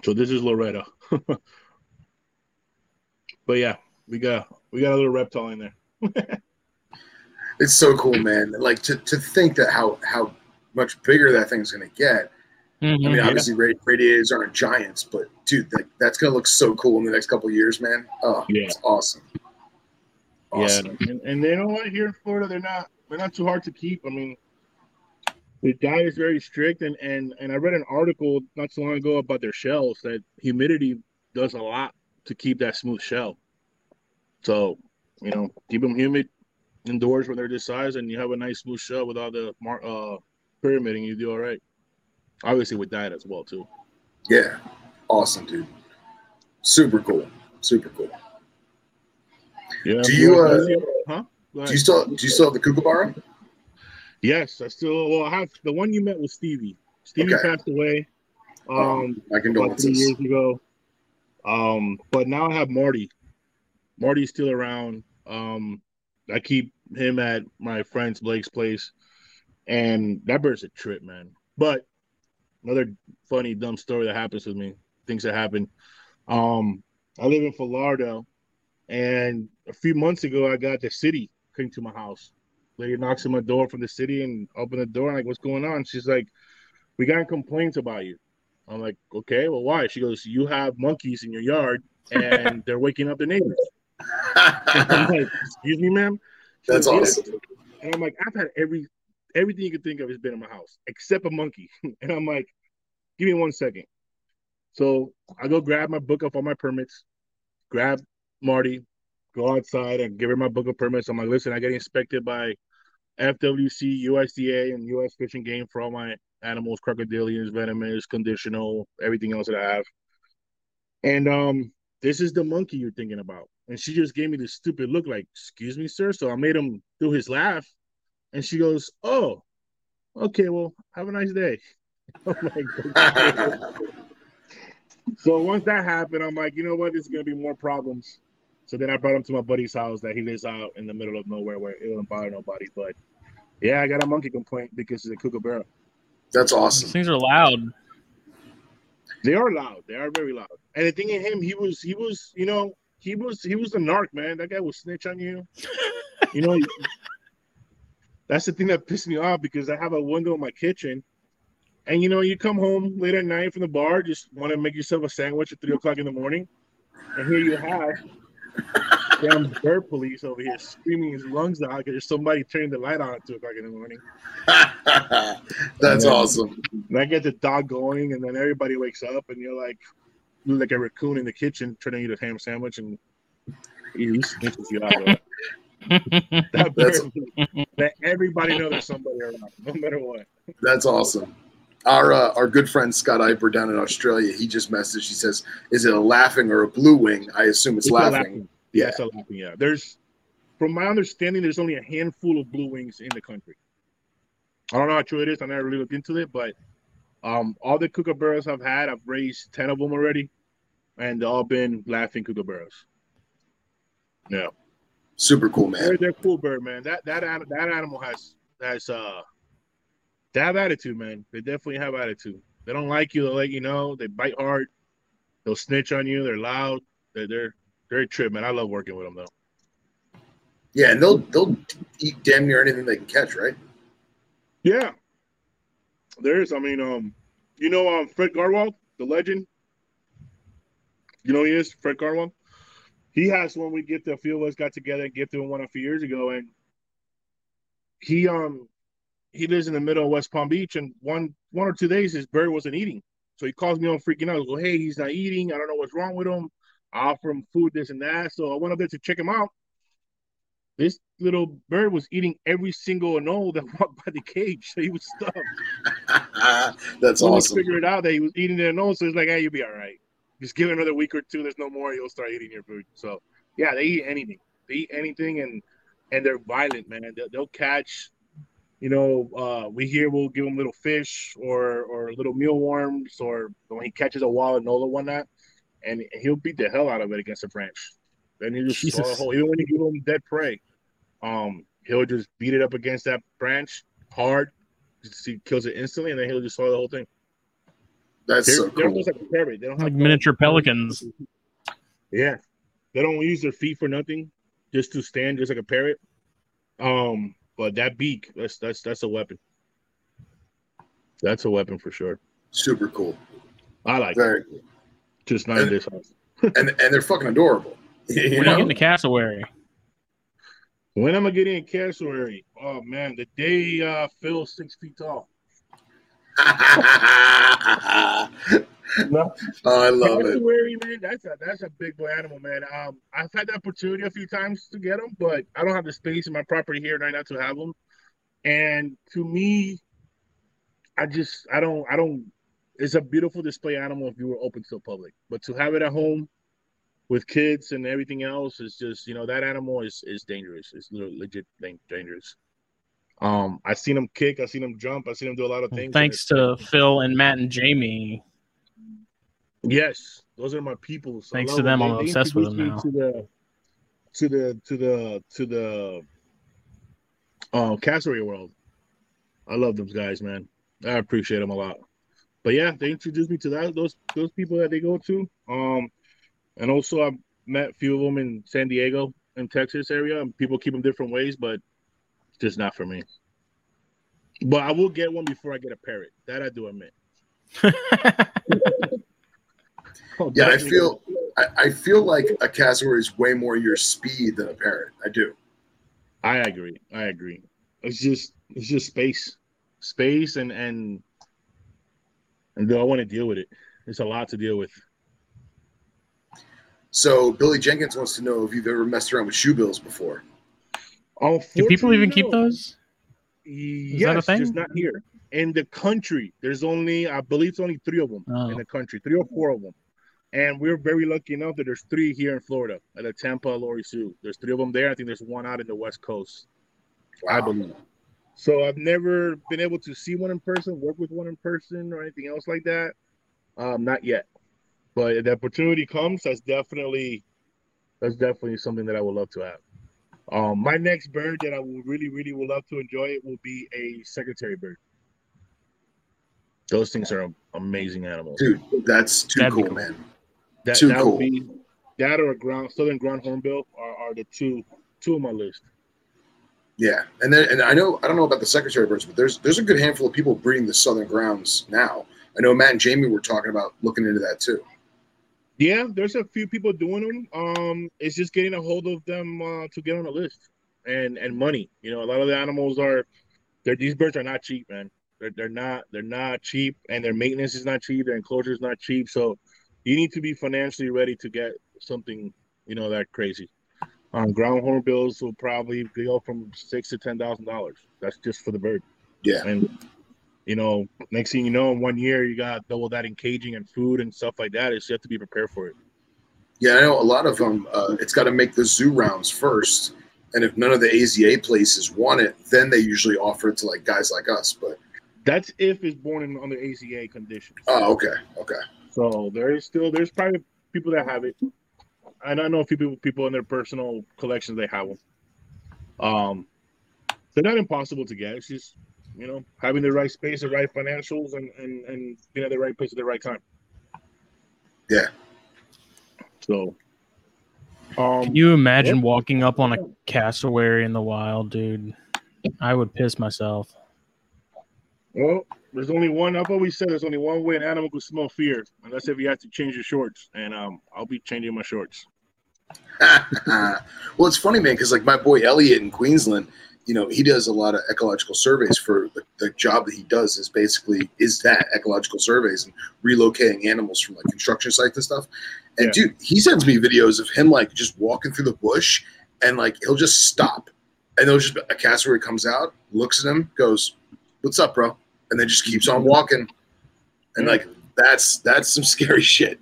So this is Loretta. but yeah, we got we got a little reptile in there. It's so cool, man. Like to, to think that how how much bigger that thing's gonna get. I Mhm. mean, obviously, ra- radiators aren't giants, but dude, like that's gonna look so cool in the next couple of years, man. Oh, Yeah. it's awesome. Awesome. Yeah, and, and they know what here in Florida, they're not they're not too hard to keep. I mean, the diet is very strict, and and and I read an article not so long ago about their shells that humidity does a lot to keep that smooth shell. So you know, keep them humid indoors when they're this size, and you have a nice smooth shell with all the mar- uh pyramiding. You do all right. Obviously, with diet as well too. Yeah. Awesome, dude. Super cool. Super cool. Yeah. Do you, uh, huh? Do you still do you still have the kookaburra? Yes, I still. Well, I have the one you met with Stevie. Stevie Okay. passed away. Um, My about three years ago. Um, but now I have Marty. Marty's still around. Um, I keep him at my friend's Blake's place, and that bird's a trip, man. But another funny, dumb story that happens with me. Things that happen. Um, I live in Fort Lauderdale, and a few months ago, I got the city came to my house. Lady knocks on my door from the city and open the door. I'm like, what's going on? She's like, we got complaints about you. I'm like, okay, well, why? She goes, you have monkeys in your yard and they're waking up the neighbors. I'm like, excuse me, ma'am. She That's goes, awesome. And I'm like, I've had every everything you could think of has been in my house except a monkey. and I'm like, give me one second. So I go grab my book of all my permits, grab Marty, go outside and give her my book of permits. I'm like, listen, I get inspected by FWC, USDA, and US Fish and Game for all my animals, crocodilians, venomous, conditional, everything else that I have. And um, this is the monkey you're thinking about. And she just gave me this stupid look like, excuse me, sir. So I made him do his laugh. And she goes, Oh, okay, well, have a nice day. I'm like, "Okay." so once that happened, I'm like, you know what? There's gonna be more problems. So then I brought him to my buddy's house that he lives out in the middle of nowhere where it don't bother nobody. But yeah, I got a monkey complaint because it's a kookaburra. That's These awesome. things are loud. They are loud. They are very loud. And the thing in him, he was, he was, you know, he was, he was a narc, man. That guy will snitch on you. You know, that's the thing that pissed me off because I have a window in my kitchen, and you know, you come home late at night from the bar, just want to make yourself a sandwich at three o'clock in the morning, and here you have damn bird police over here screaming his lungs out because there's somebody turning the light on at two o'clock in the morning. That's And then- awesome. And I get the dog going, and then everybody wakes up, and you're like, you look like a raccoon in the kitchen trying to eat a ham sandwich, and he snitches you out. bro. That That's- bird, that everybody knows there's somebody around, no matter what. That's awesome. Our uh, our good friend Scott Iper down in Australia, he just messaged. He says, "Is it a laughing or a blue wing?" I assume it's, It's a laughing. Yeah, it's a laughing. Yeah, there's, from my understanding, there's only a handful of blue wings in the country. I don't know how true it is. I never really looked into it, but um, all the kookaburras I've had, I've raised ten of them already, and they've all been laughing kookaburras. Yeah. Super cool, man. They're, they're cool bird, man. That that that animal has has uh they have attitude, man. They definitely have attitude. They don't like you, they'll let you know. They bite hard. They'll snitch on you. They're loud. They're they're they're a trip, man. I love working with them though. Yeah, and they'll they'll eat damn near anything they can catch, right? Yeah. There is. I mean, um, you know, um, Fred Garwald, the legend. You know who he is, Fred Garwald. He has one. We get the a few of us got together and gifted him one a few years ago, and he um he lives in the middle of West Palm Beach, and one one or two days his bird wasn't eating, so he calls me on freaking out. I go, hey, he's not eating. I don't know what's wrong with him. I offer him food, this and that. So I went up there to check him out. This little bird was eating every single anole that walked by the cage. So he was stuffed. That's When awesome. figured out that he was eating the anole, so it's like, hey, you'll be all right. Just give it another week or two. There's no more. You'll start eating your food. So yeah, they eat anything. They eat anything, and and they're violent, man. They'll, they'll catch. You know, uh, we here will give him little fish or or little mealworms, or when he catches a wild wallanola one night, and he'll beat the hell out of it against a branch. Then he just Jesus. swallow the whole. Even when you give him dead prey, um, he'll just beat it up against that branch hard. He kills it instantly, and then he'll just swallow the whole thing. That's They're, so they're cool. almost like a parrot. They don't have Like miniature pelicans. Yeah, they don't use their feet for nothing, just to stand, just like a parrot. Um, but that beak, that's that's that's a weapon. That's a weapon for sure. Super cool. I like it. Very cool. Just not in this house. And and they're fucking adorable. You When you know? get in the cassowary, When am I getting in cassowary? Oh man, the day uh Phil's six feet tall. No, oh, I love it. cassowary, man, that's a that's a big boy animal, man. Um, I've had the opportunity a few times to get them, but I don't have the space in my property here right now to have them. And to me, I just I don't I don't. It's a beautiful display animal if you were open to the public, but to have it at home with kids and everything else is just you know that animal is is dangerous. It's legit dangerous. Um, I seen him kick, I've seen him jump, I've seen him do a lot of things. thanks to Phil and Matt and Jamie. Yes, those are my people. So Thanks to them, They- I'm they obsessed with them me To the, to the to the to the um cassowary world. I love those guys, man. I appreciate them a lot. But yeah, they introduced me to that those those people that they go to. Um, and also I've met a few of them in San Diego in Texas area. People keep them different ways, but it's just not for me. But I will get one before I get a parrot. That I do admit. Oh, Yeah, I feel I, I feel like a cassowary is way more your speed than a parrot. I do. I agree. I agree. It's just it's just space, space, and and and do I want to deal with it? It's a lot to deal with. So Billy Jenkins wants to know if you've ever messed around with shoebills before. Oh, do people even keep no. those? Yes, that a thing? just not here. In the country, there's only I believe it's only three of them Oh. in the country, three or four of them. And we're very lucky enough that there's three here in Florida at the Tampa Lowry Zoo. There's three of them there. I think there's one out in the West Coast. I believe. So I've never been able to see one in person, work with one in person, or anything else like that. Um, not yet. But if the opportunity comes, that's definitely that's definitely something that I would love to have. Um, my next bird that I will really, really would love to enjoy it will be a secretary bird. Those things are amazing animals. Dude, that's too That'd cool, cool. man. That too that cool. would be that or a ground southern ground hornbill are, are the two two of my list. Yeah, and then and I know I don't know about the secretary birds, but there's there's a good handful of people breeding the southern grounds now. I know Matt and Jamie were talking about looking into that too. Yeah, there's a few people doing them. Um, it's just getting a hold of them uh, to get on the list and and money. You know, a lot of the animals are, they're these birds are not cheap, man. They're they're not they're not cheap, and their maintenance is not cheap. Their enclosure is not cheap. So you need to be financially ready to get something you know that crazy. Um, ground hornbills will probably go from six to ten thousand dollars. That's just for the bird. Yeah. And you know, next thing you know, in one year you got double that in caging and food and stuff like that. It's you have to be prepared for it. Yeah, I know a lot of them. Uh, it's got to make the zoo rounds first, and if none of the AZA places want it, then they usually offer it to like guys like us. But That's if it's born in under AZA conditions. oh, okay, okay, So there is still there's probably people that have it, and I know a few people people in their personal collections they have them. Um, they're not impossible to get. It's just you know having the right space, the right financials, and and and being at the right place at the right time. Yeah. So, um, Can you imagine walking up on a cassowary in the wild, dude? I would piss myself. well, there's only one. I've always said there's only one way an animal can smell fear, and that's if you have to change your shorts. And um, I'll be changing my shorts. well, it's funny, man, because like my boy Elliot in Queensland, you know, he does a lot of ecological surveys for the, the job that he does is basically is that ecological surveys and relocating animals from like construction sites and stuff. And Yeah. dude, he sends me videos of him like just walking through the bush and like he'll just stop and there'll just a cassowary comes out, looks at him, goes, "What's up, bro?" And then just keeps on walking. And like that's that's some scary shit.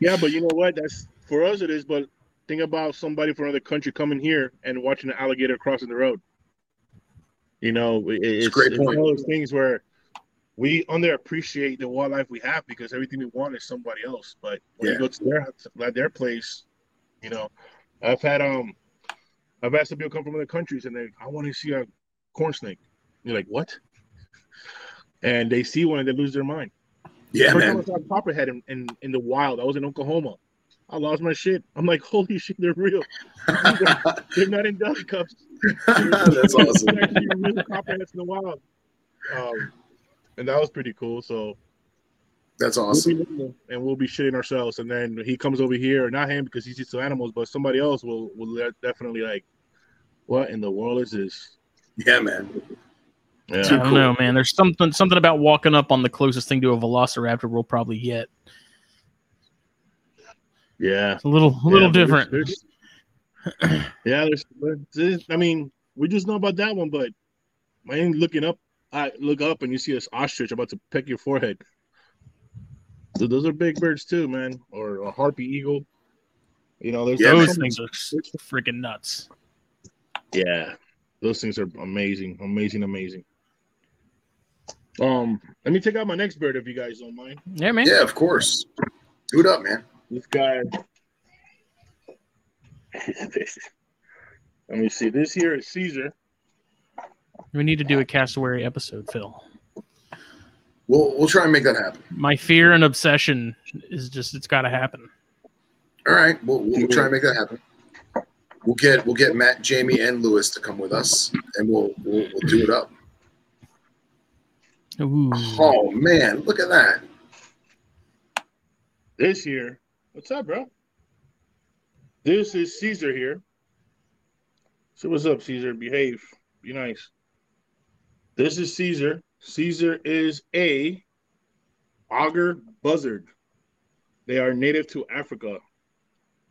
Yeah, but you know what? That's for us it is. But think about somebody from another country coming here and watching an alligator crossing the road. You know, it- it's, it's point. one of those things where we underappreciate the wildlife we have because everything we want is somebody else. But when Yeah. you go to their at their place, you know, I've had um, I've asked some people come from other countries and they I want to see a corn snake. You're like, what? And they see one and they lose their mind. Yeah, First time man. I saw a copperhead in, in, in the wild. I was in Oklahoma. I lost my shit. I'm like, holy shit, they're real. they're not in dust cups. that's awesome. They're actually real copperheads in the wild. Um, and that was pretty cool. So That's we'll awesome. and we'll be shitting ourselves. And then he comes over here, not him because he's used to animals, but somebody else will will definitely like, what in the world is this? Yeah, man. Yeah. I don't cool. know, man. There's something something about walking up on the closest thing to a velociraptor we'll probably get. Yeah. It's a little a little Yeah, different. there's- there's- yeah, there's, there's- I mean, we just know about that one, but man, looking up, I look up and you see this ostrich about to peck your forehead. So those are big birds too, man, or a harpy eagle. You know, there's Yeah, Those things are freaking nuts. yeah, those things are amazing, amazing, amazing. Um, let me take out my next bird if you guys don't mind. Yeah, man. Yeah, of course. Do it up, man. This guy. Let me see. This here is Caesar. We need to do a cassowary episode, Phil. We'll we'll try and make that happen. My fear and obsession is just it's got to happen. All right, we'll, we'll try and make that happen. We'll get we'll get Matt, Jamie, and Lewis to come with us, and we'll we'll, we'll do it up. Ooh. Oh man, look at that! This here. What's up, bro? This is Caesar here. So what's up, Caesar? Behave. Be nice. This is Caesar. Caesar is a augur buzzard. They are native to Africa.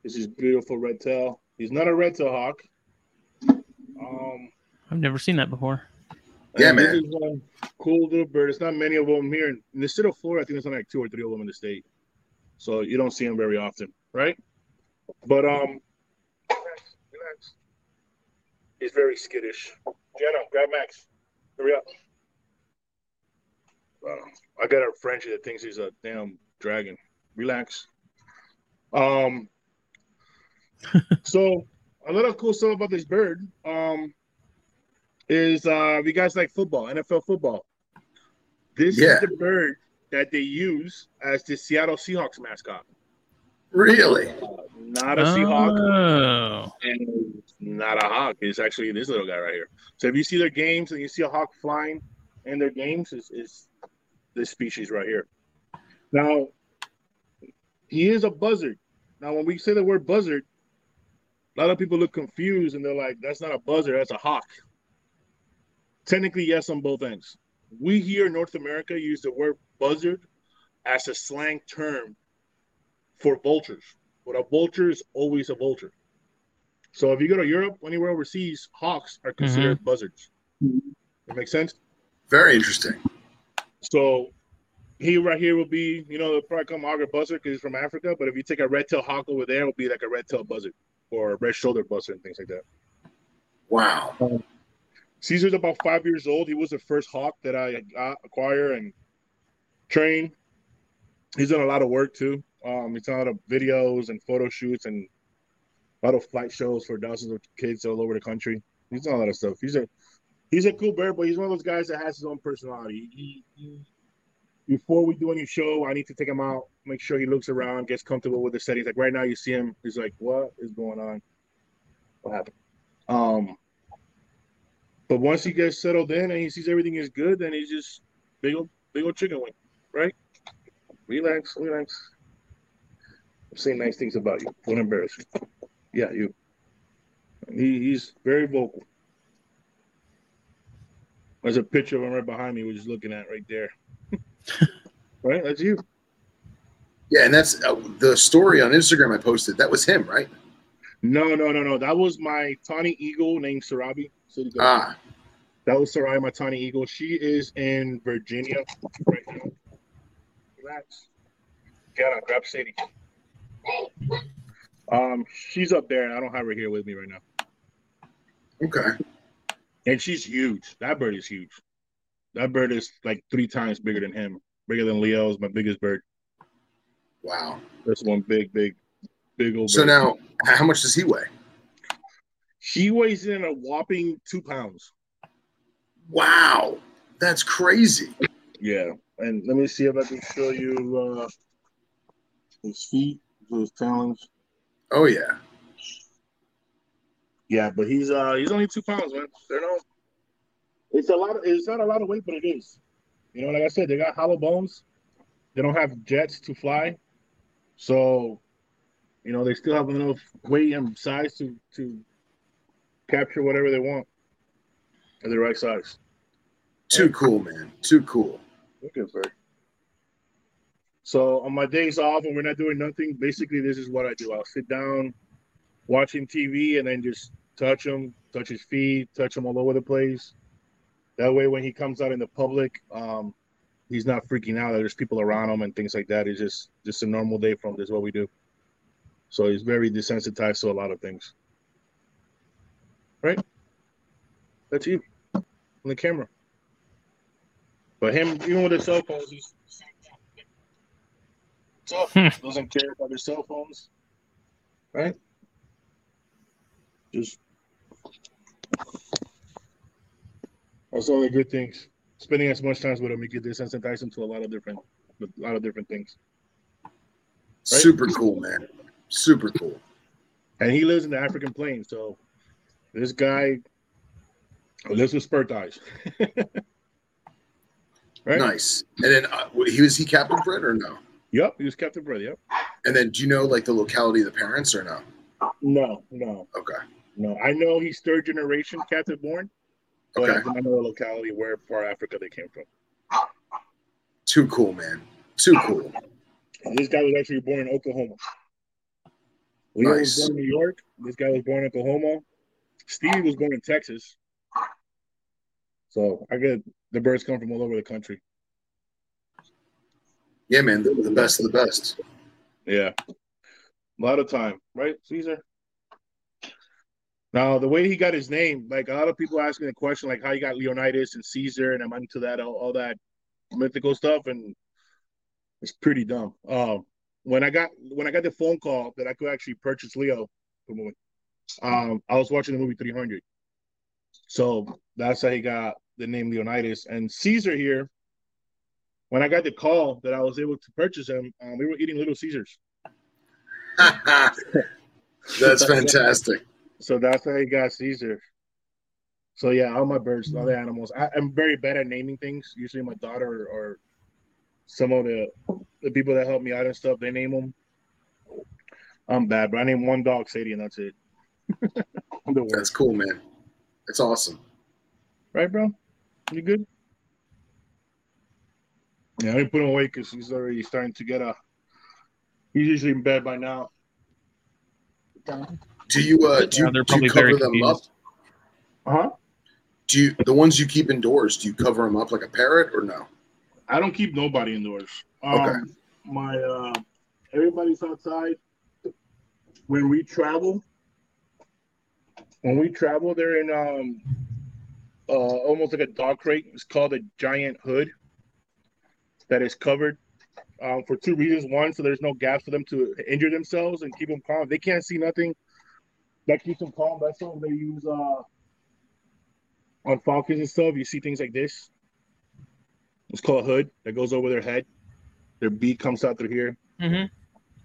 This is beautiful red tail. He's not a red tail hawk. Um, I've never seen that before. Yeah, and this is one cool little bird. It's not many of them here in the state of Florida. I think there's only like two or three of them in the state, so you don't see them very often, right? But um, relax, relax. He's very skittish. Jenna, grab Max. Hurry up. Wow. I got a Frenchie that thinks he's a damn dragon. Relax. Um. so a lot of cool stuff about this bird. Um, is uh, if you guys like football, NFL football. This Yeah. is the bird that they use as the Seattle Seahawks mascot. Really? Not a Seahawk Oh, and not a hawk. It's actually this little guy right here. So if you see their games and you see a hawk flying in their games, is is this species right here. Now he is a buzzard. Now when we say the word buzzard, a lot of people look confused and they're like, "That's not a buzzard. That's a hawk." Technically, yes, on both ends. We here in North America use the word buzzard as a slang term for vultures. But a vulture is always a vulture. So if you go to Europe, anywhere overseas, hawks are considered mm-hmm. buzzards. That makes sense. Very interesting. So he right here will be, you know, they'll probably come augur buzzard because he's from Africa. But if you take a red tail hawk over there, it'll be like a red tail buzzard or a red shoulder buzzard and things like that. Wow. Um, Caesar's about five years old. He was the first hawk that I got, acquire and train. He's done a lot of work too. Um, he's done a lot of videos and photo shoots and a lot of flight shows for dozens of kids all over the country. He's done a lot of stuff. He's a he's a cool bird, but he's one of those guys that has his own personality. He, he before we do any show, I need to take him out, make sure he looks around, gets comfortable with the settings. Like right now, you see him, he's like, "What is going on? What happened?" Um, but once he gets settled in and he sees everything is good, then he's just big old big old chicken wing, right? Relax, relax. I'm saying nice things about you. Don't embarrass you. Yeah, you. He, he's very vocal. There's a picture of him right behind me, we're just looking at right there. right, that's you. Yeah, and that's uh, the story on Instagram I posted. That was him, right? No, no, no, no. That was my tawny eagle named Sarabi. Ah, That was Sarai, my tawny eagle. She is in Virginia right now. Relax. Get on, grab Sadie. Um, she's up there, and I don't have her here with me right now. okay. And she's huge. That bird is huge. That bird is like three times bigger than him. Bigger than Leo's, my biggest bird. Wow. That's one big, big, big old. So bird. now, how much does he weigh? she weighs in a whopping two pounds. Wow, that's crazy. Yeah, and let me see if I can show you uh, his feet, his talons. Oh yeah. Yeah, but he's uh he's only two pounds, man. They're no. It's a lot. Of, it's not a lot of weight, but it is. You know, like I said, they got hollow bones. They don't have jets to fly, so you know they still have enough weight and size to to capture whatever they want at the right size. Too cool, man. Too cool. At. So on my days off when we're not doing nothing, basically this is what I do. I'll sit down, watching TV, and then just touch him, touch his feet, touch him all over the place. That way, when he comes out in the public, um, he's not freaking out. that There's people around him and things like that. It's just just a normal day from this is what we do. So he's very desensitized to a lot of things. Right? That's you on the camera. But him, even with his cell phones, he's tough. Hmm. Doesn't care about his cell phones, right? Just that's all the good things. Spending as much time with him, you get desensitize him to a lot of different, a lot of different things. Super cool, man. Super cool. And he lives in the African plains, so this guy lives with spurt eyes. Right? Nice. And then uh, he was he Captain bred or no? Yep, he was Captain bred. Yep. And then do you know like the locality of the parents or no? No, no, Okay. no. I know he's third generation captive born, but I Okay. not know the locality where far Africa they came from. Too cool, man. Too cool. This guy was actually born in Oklahoma. Leo Nice. was born in New York. This guy was born in Oklahoma. Stevie was born in Texas. So I get the birds come from all over the country. Yeah, man. The, the best of the best. Yeah. A lot of time, right, Caesar? Now, the way he got his name, like a lot of people asking the question, like how he got Leonidas and Caesar, and I'm into that, all, all that mythical stuff, and it's pretty dumb. Um, when I got when I got the phone call that I could actually purchase Leo, for a moment, um, I was watching the movie 300, so that's how he got the name Leonidas and Caesar here. When I got the call that I was able to purchase him, um, we were eating Little Caesars. That's fantastic. So that's how he got Caesar. So yeah, all my birds, all the animals. I, I'm very bad at naming things. Usually my daughter or, or some of the the people that help me out and stuff, they name them. I'm bad, but I name one dog Sadie, and that's it. That's cool, man. That's awesome. Right, bro? You good? Yeah, I didn't put him away because he's already starting to get a. He's usually in bed by now. Do you uh do Yeah, you, they're do you cover very them up? confused. Huh? Do you the ones you keep indoors? Do you cover them up like a parrot or no? I don't keep nobody indoors. Um, Okay. My uh, everybody's outside. When we travel, when we travel, they're in um, uh, almost like a dog crate. It's called a giant hood that is covered um, for two reasons. One, so there's no gaps for them to injure themselves and keep them calm. They can't see nothing. That keeps them calm. That's what they use uh, on falcons and stuff. You see things like this. It's called a hood that goes over their head. Their beak comes out through here. Mhm.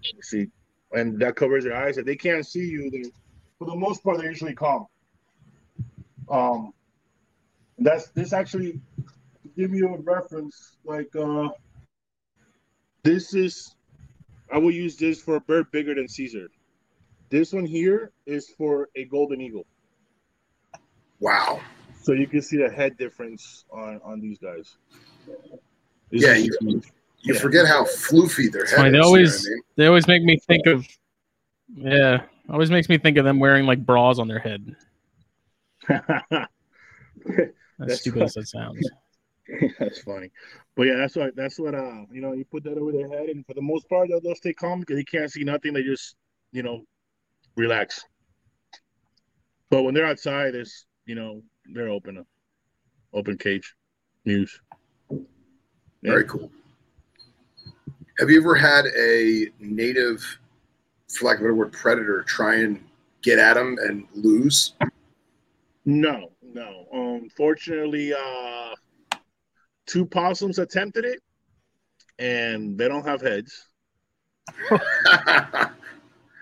You see, and that covers their eyes. If they can't see you, they for the most part they're usually calm. Um, that's this actually give you a reference. Like, uh, this is I will use this for a bird bigger than Caesar. This one here is for a golden eagle, Wow. so you can see the head difference on on these guys. This Yeah, you- You Yeah. forget how floofy their head funny, is. they you always- what I mean? They always make me think of, yeah, always makes me think of them wearing like bras on their head. As That's stupid as that sounds. that's funny, but yeah, that's what that's what uh you know you put that over their head, and for the most part they'll, they'll stay calm because they can't see nothing. They just you know relax. But when they're outside, it's you know they're open, open cage, news. Yeah. Very cool. Have you ever had a native, for lack of a better word, predator try and get at them and lose? No, no. Um, fortunately, uh, two possums attempted it, and they don't have heads.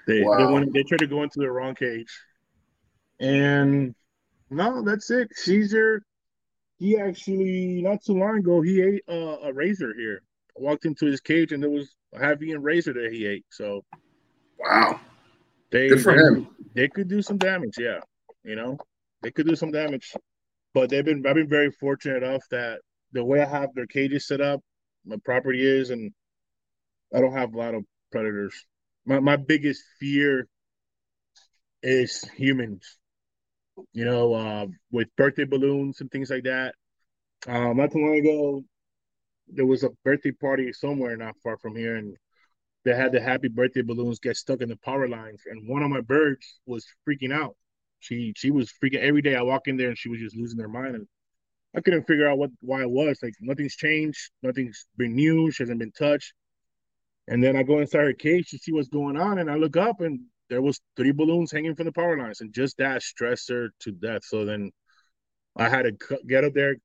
They they Wow. went they tried to go into the wrong cage, and no, that's it. Caesar, he actually not too long ago he ate uh, a razor here. I walked into his cage and there was a heavy and razor that he ate. So wow. they Good for they, him. they could do some damage. Yeah, you know they could do some damage, but they've been I've been very fortunate enough that the way I have their cages set up, my property is, and I don't have a lot of predators. My my biggest fear is humans. You know, uh, with birthday balloons and things like that. Um, not too long ago, there was a birthday party somewhere not far from here, and they had the happy birthday balloons get stuck in the power lines, and one of my birds was freaking out. She she was freaking every day. I walk in there and she was just losing her mind, and I couldn't figure out what why it was. Like nothing's changed, nothing's been new. She hasn't been touched. And then I go inside her cage to see what's going on, and I look up, and there was three balloons hanging from the power lines, and just that stressed her to death. So then I had to get up there,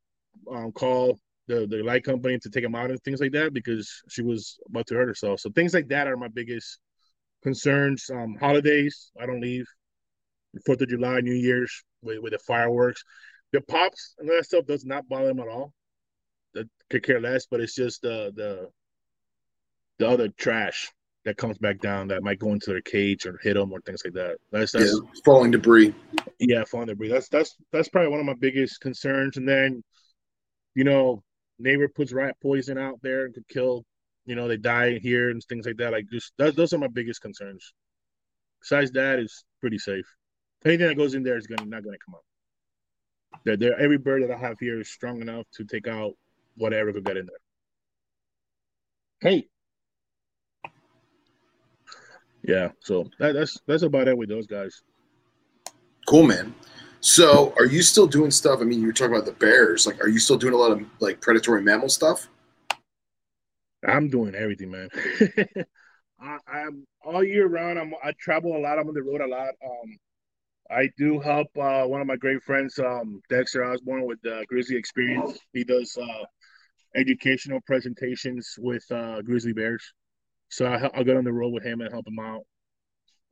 um, call the the light company to take them out and things like that because she was about to hurt herself. So things like that are my biggest concerns. Um, holidays, I don't leave. Fourth of July, New Year's with, with the fireworks, the pops and that stuff does not bother them at all. That could care less, but it's just the the the other trash that comes back down that might go into their cage or hit them or things like that. That's that's yeah, falling debris. yeah, falling debris. That's that's that's probably one of my biggest concerns. And then, you know, neighbor puts rat poison out there and could kill. You know, they die here and things like that. Like just that, those are my biggest concerns. Besides that, is pretty safe. Anything that goes in there is gonna not gonna come out. They're, they're, every bird that I have here is strong enough to take out whatever could get in there. Hey, yeah. So that, that's that's about it with those guys. Cool, man. So, are you still doing stuff? I mean, you were talking about the bears. Like, are you still doing a lot of like predatory mammal stuff? I'm doing everything, man. I, am all year round. I'm I travel a lot. I'm on the road a lot. Um, I do help uh, one of my great friends, um, Dexter Osborne, with the Grizzly Experience. He does uh, educational presentations with uh, grizzly bears. So I, I'll get on the road with him and help him out.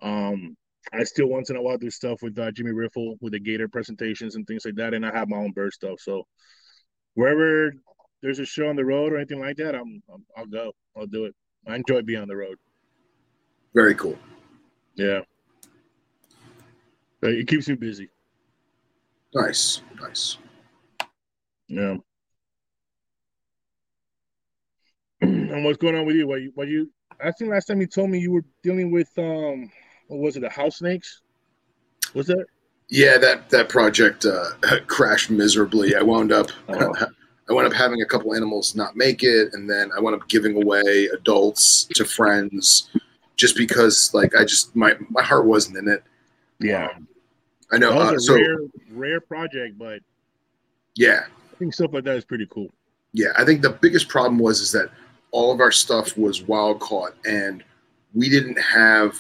Um, I still once in a while do stuff with uh, Jimmy Riffle with the Gator presentations and things like that, and I have my own bird stuff. So wherever there's a show on the road or anything like that, I'm, I'm I'll go. I'll do it. I enjoy being on the road. Very cool. Yeah, it keeps me busy. Nice, nice. Yeah. and what's going on with you? What you what you I think last time you told me you were dealing with um what was it, the house snakes? Was that? Yeah, that that project uh, crashed miserably. I wound up oh. I wound up having a couple animals not make it, and then I wound up giving away adults to friends just because like I just my my heart wasn't in it. Yeah, um, I know. That was uh, a so, rare rare project, but yeah, I think stuff like that is pretty cool. Yeah, I think the biggest problem was is that all of our stuff was wild caught and we didn't have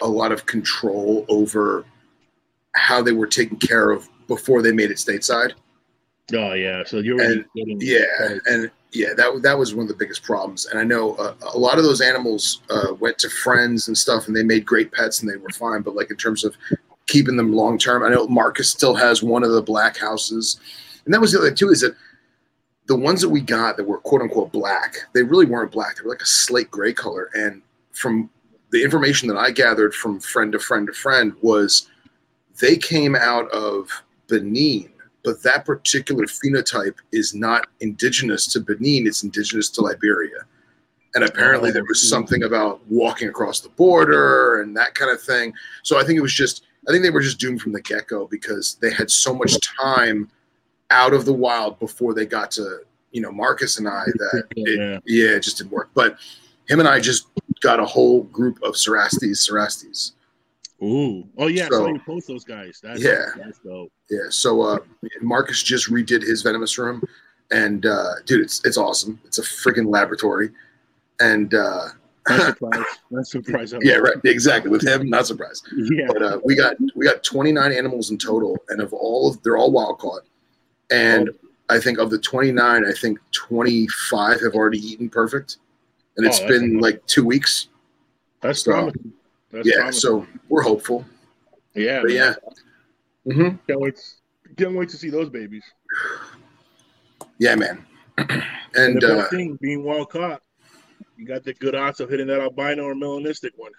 a lot of control over how they were taken care of before they made it stateside. Oh yeah, so you're getting yeah, and yeah, that that was one of the biggest problems. And I know uh, a lot of those animals uh, went to friends and stuff, and they made great pets, and they were fine. But like in terms of keeping them long term, I know Marcus still has one of the black houses, and that was the other thing too. Is that the ones that we got that were quote unquote black, they really weren't black. They were like a slate gray color. And from the information that I gathered from friend to friend to friend was they came out of Benin, but that particular phenotype is not indigenous to Benin, it's indigenous to Liberia. And apparently oh, there was hmm. something about walking across the border and that kind of thing. So I think it was just I think they were just doomed from the get-go because they had so much time out of the wild before they got to you know Marcus and I that it, yeah. yeah. it just didn't work. But him and I just got a whole group of Cerastes, Cerastes. Ooh, oh yeah, so, you post those guys. That's, yeah, that's dope. Yeah, so uh, Marcus just redid his venomous room, and uh, dude, it's it's awesome. It's a freaking laboratory, and uh, not surprised. Not surprised. yeah, right. Exactly. With him, not surprised. Yeah. But uh, we got we got 29 animals in total, and of all of they're all wild caught. And I think of the 29, I think 25 have already eaten perfect. And it's oh, been amazing. like two weeks. That's so. That's yeah, promising. so we're hopeful. Yeah. But yeah. Mm-hmm. Can't wait. Can't wait to see those babies. Yeah, man. and, and the uh, thing being wild caught, you got the good odds of hitting that albino or melanistic one.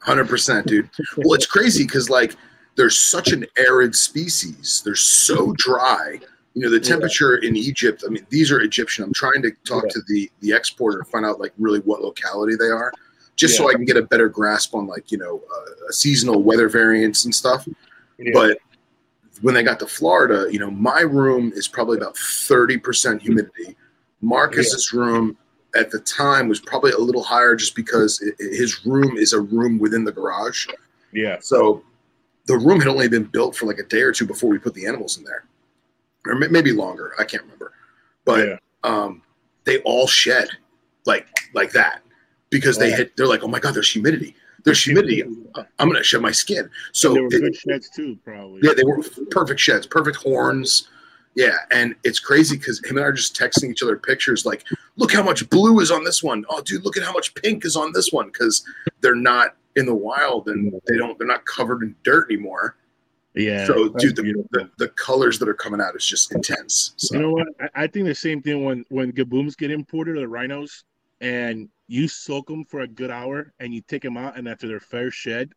Hundred percent, dude. Well, it's crazy because like they're such an arid species. They're so dry. You know, the temperature yeah. in Egypt, I mean, these are Egyptian. I'm trying to talk yeah. to the the exporter and find out like really what locality they are, just yeah. so I can get a better grasp on like, you know, uh, seasonal weather variants and stuff. But when they got to Florida, you know, my room is probably about 30% humidity. Marcus's room at the time was probably a little higher just because it, his room is a room within the garage. Yeah. So the room had only been built for like a day or two before we put the animals in there, or maybe longer. I can't remember, but yeah. um, they all shed like like that because they had. They're like, oh my god, there's humidity. There's humidity. I'm gonna shed my skin. So and they were it, good sheds too, probably. Yeah, they were perfect sheds, perfect horns. Yeah, and it's crazy because him and I are just texting each other pictures like, look how much blue is on this one. Oh, dude, look at how much pink is on this one because they're not in the wild and they don't they're not covered in dirt anymore. Yeah. So dude, the, the, the, colors that are coming out is just intense. So. You know what? I, I, think the same thing when when gaboons get imported or the rhinos. and you soak them for a good hour, and you take them out, and after their fair shed,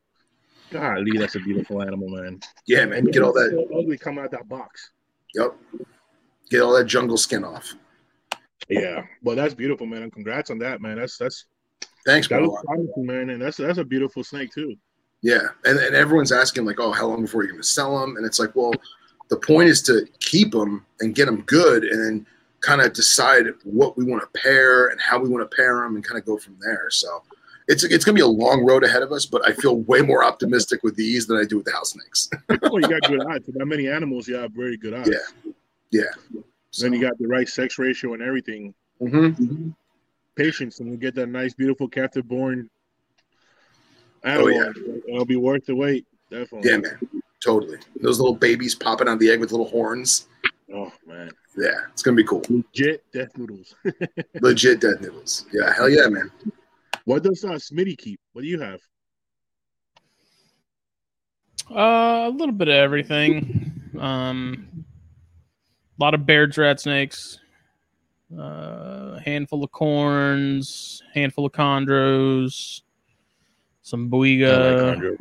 golly, that's a beautiful animal, man. Yeah, man. Get all that. So ugly come out that box. Yep. Get all that jungle skin off. Yeah, well, that's beautiful, man. And congrats on that, man. That's that's Thanks, that promising, man. And that's that's a beautiful snake too. Yeah, and and everyone's asking like, oh, how long before you're going to sell them? And it's like, well, the point is to keep them and get them good, and then kind of decide what we want to pair and how we want to pair them, and kind of go from there. So. It's, it's going to be a long road ahead of us, but I feel way more optimistic with these than I do with the house snakes. well, you got good eyes. For that many animals, you have very good eyes. Yeah. Yeah. Then you got the right sex ratio and everything. hmm Patience, and you get that nice, beautiful captive born animal. Oh, yeah. It'll be worth the wait. Definitely. Yeah, man. Totally. Those little babies popping out of the egg with little horns. Oh man. Yeah, it's gonna be cool. Legit death noodles. Legit dead noodles. Yeah, hell yeah, man. What does uh, Smitty keep? What do you have? Uh, a little bit of everything. Um, a lot of Baird rat snakes. Uh, handful of corns, handful of chondros, some boiga,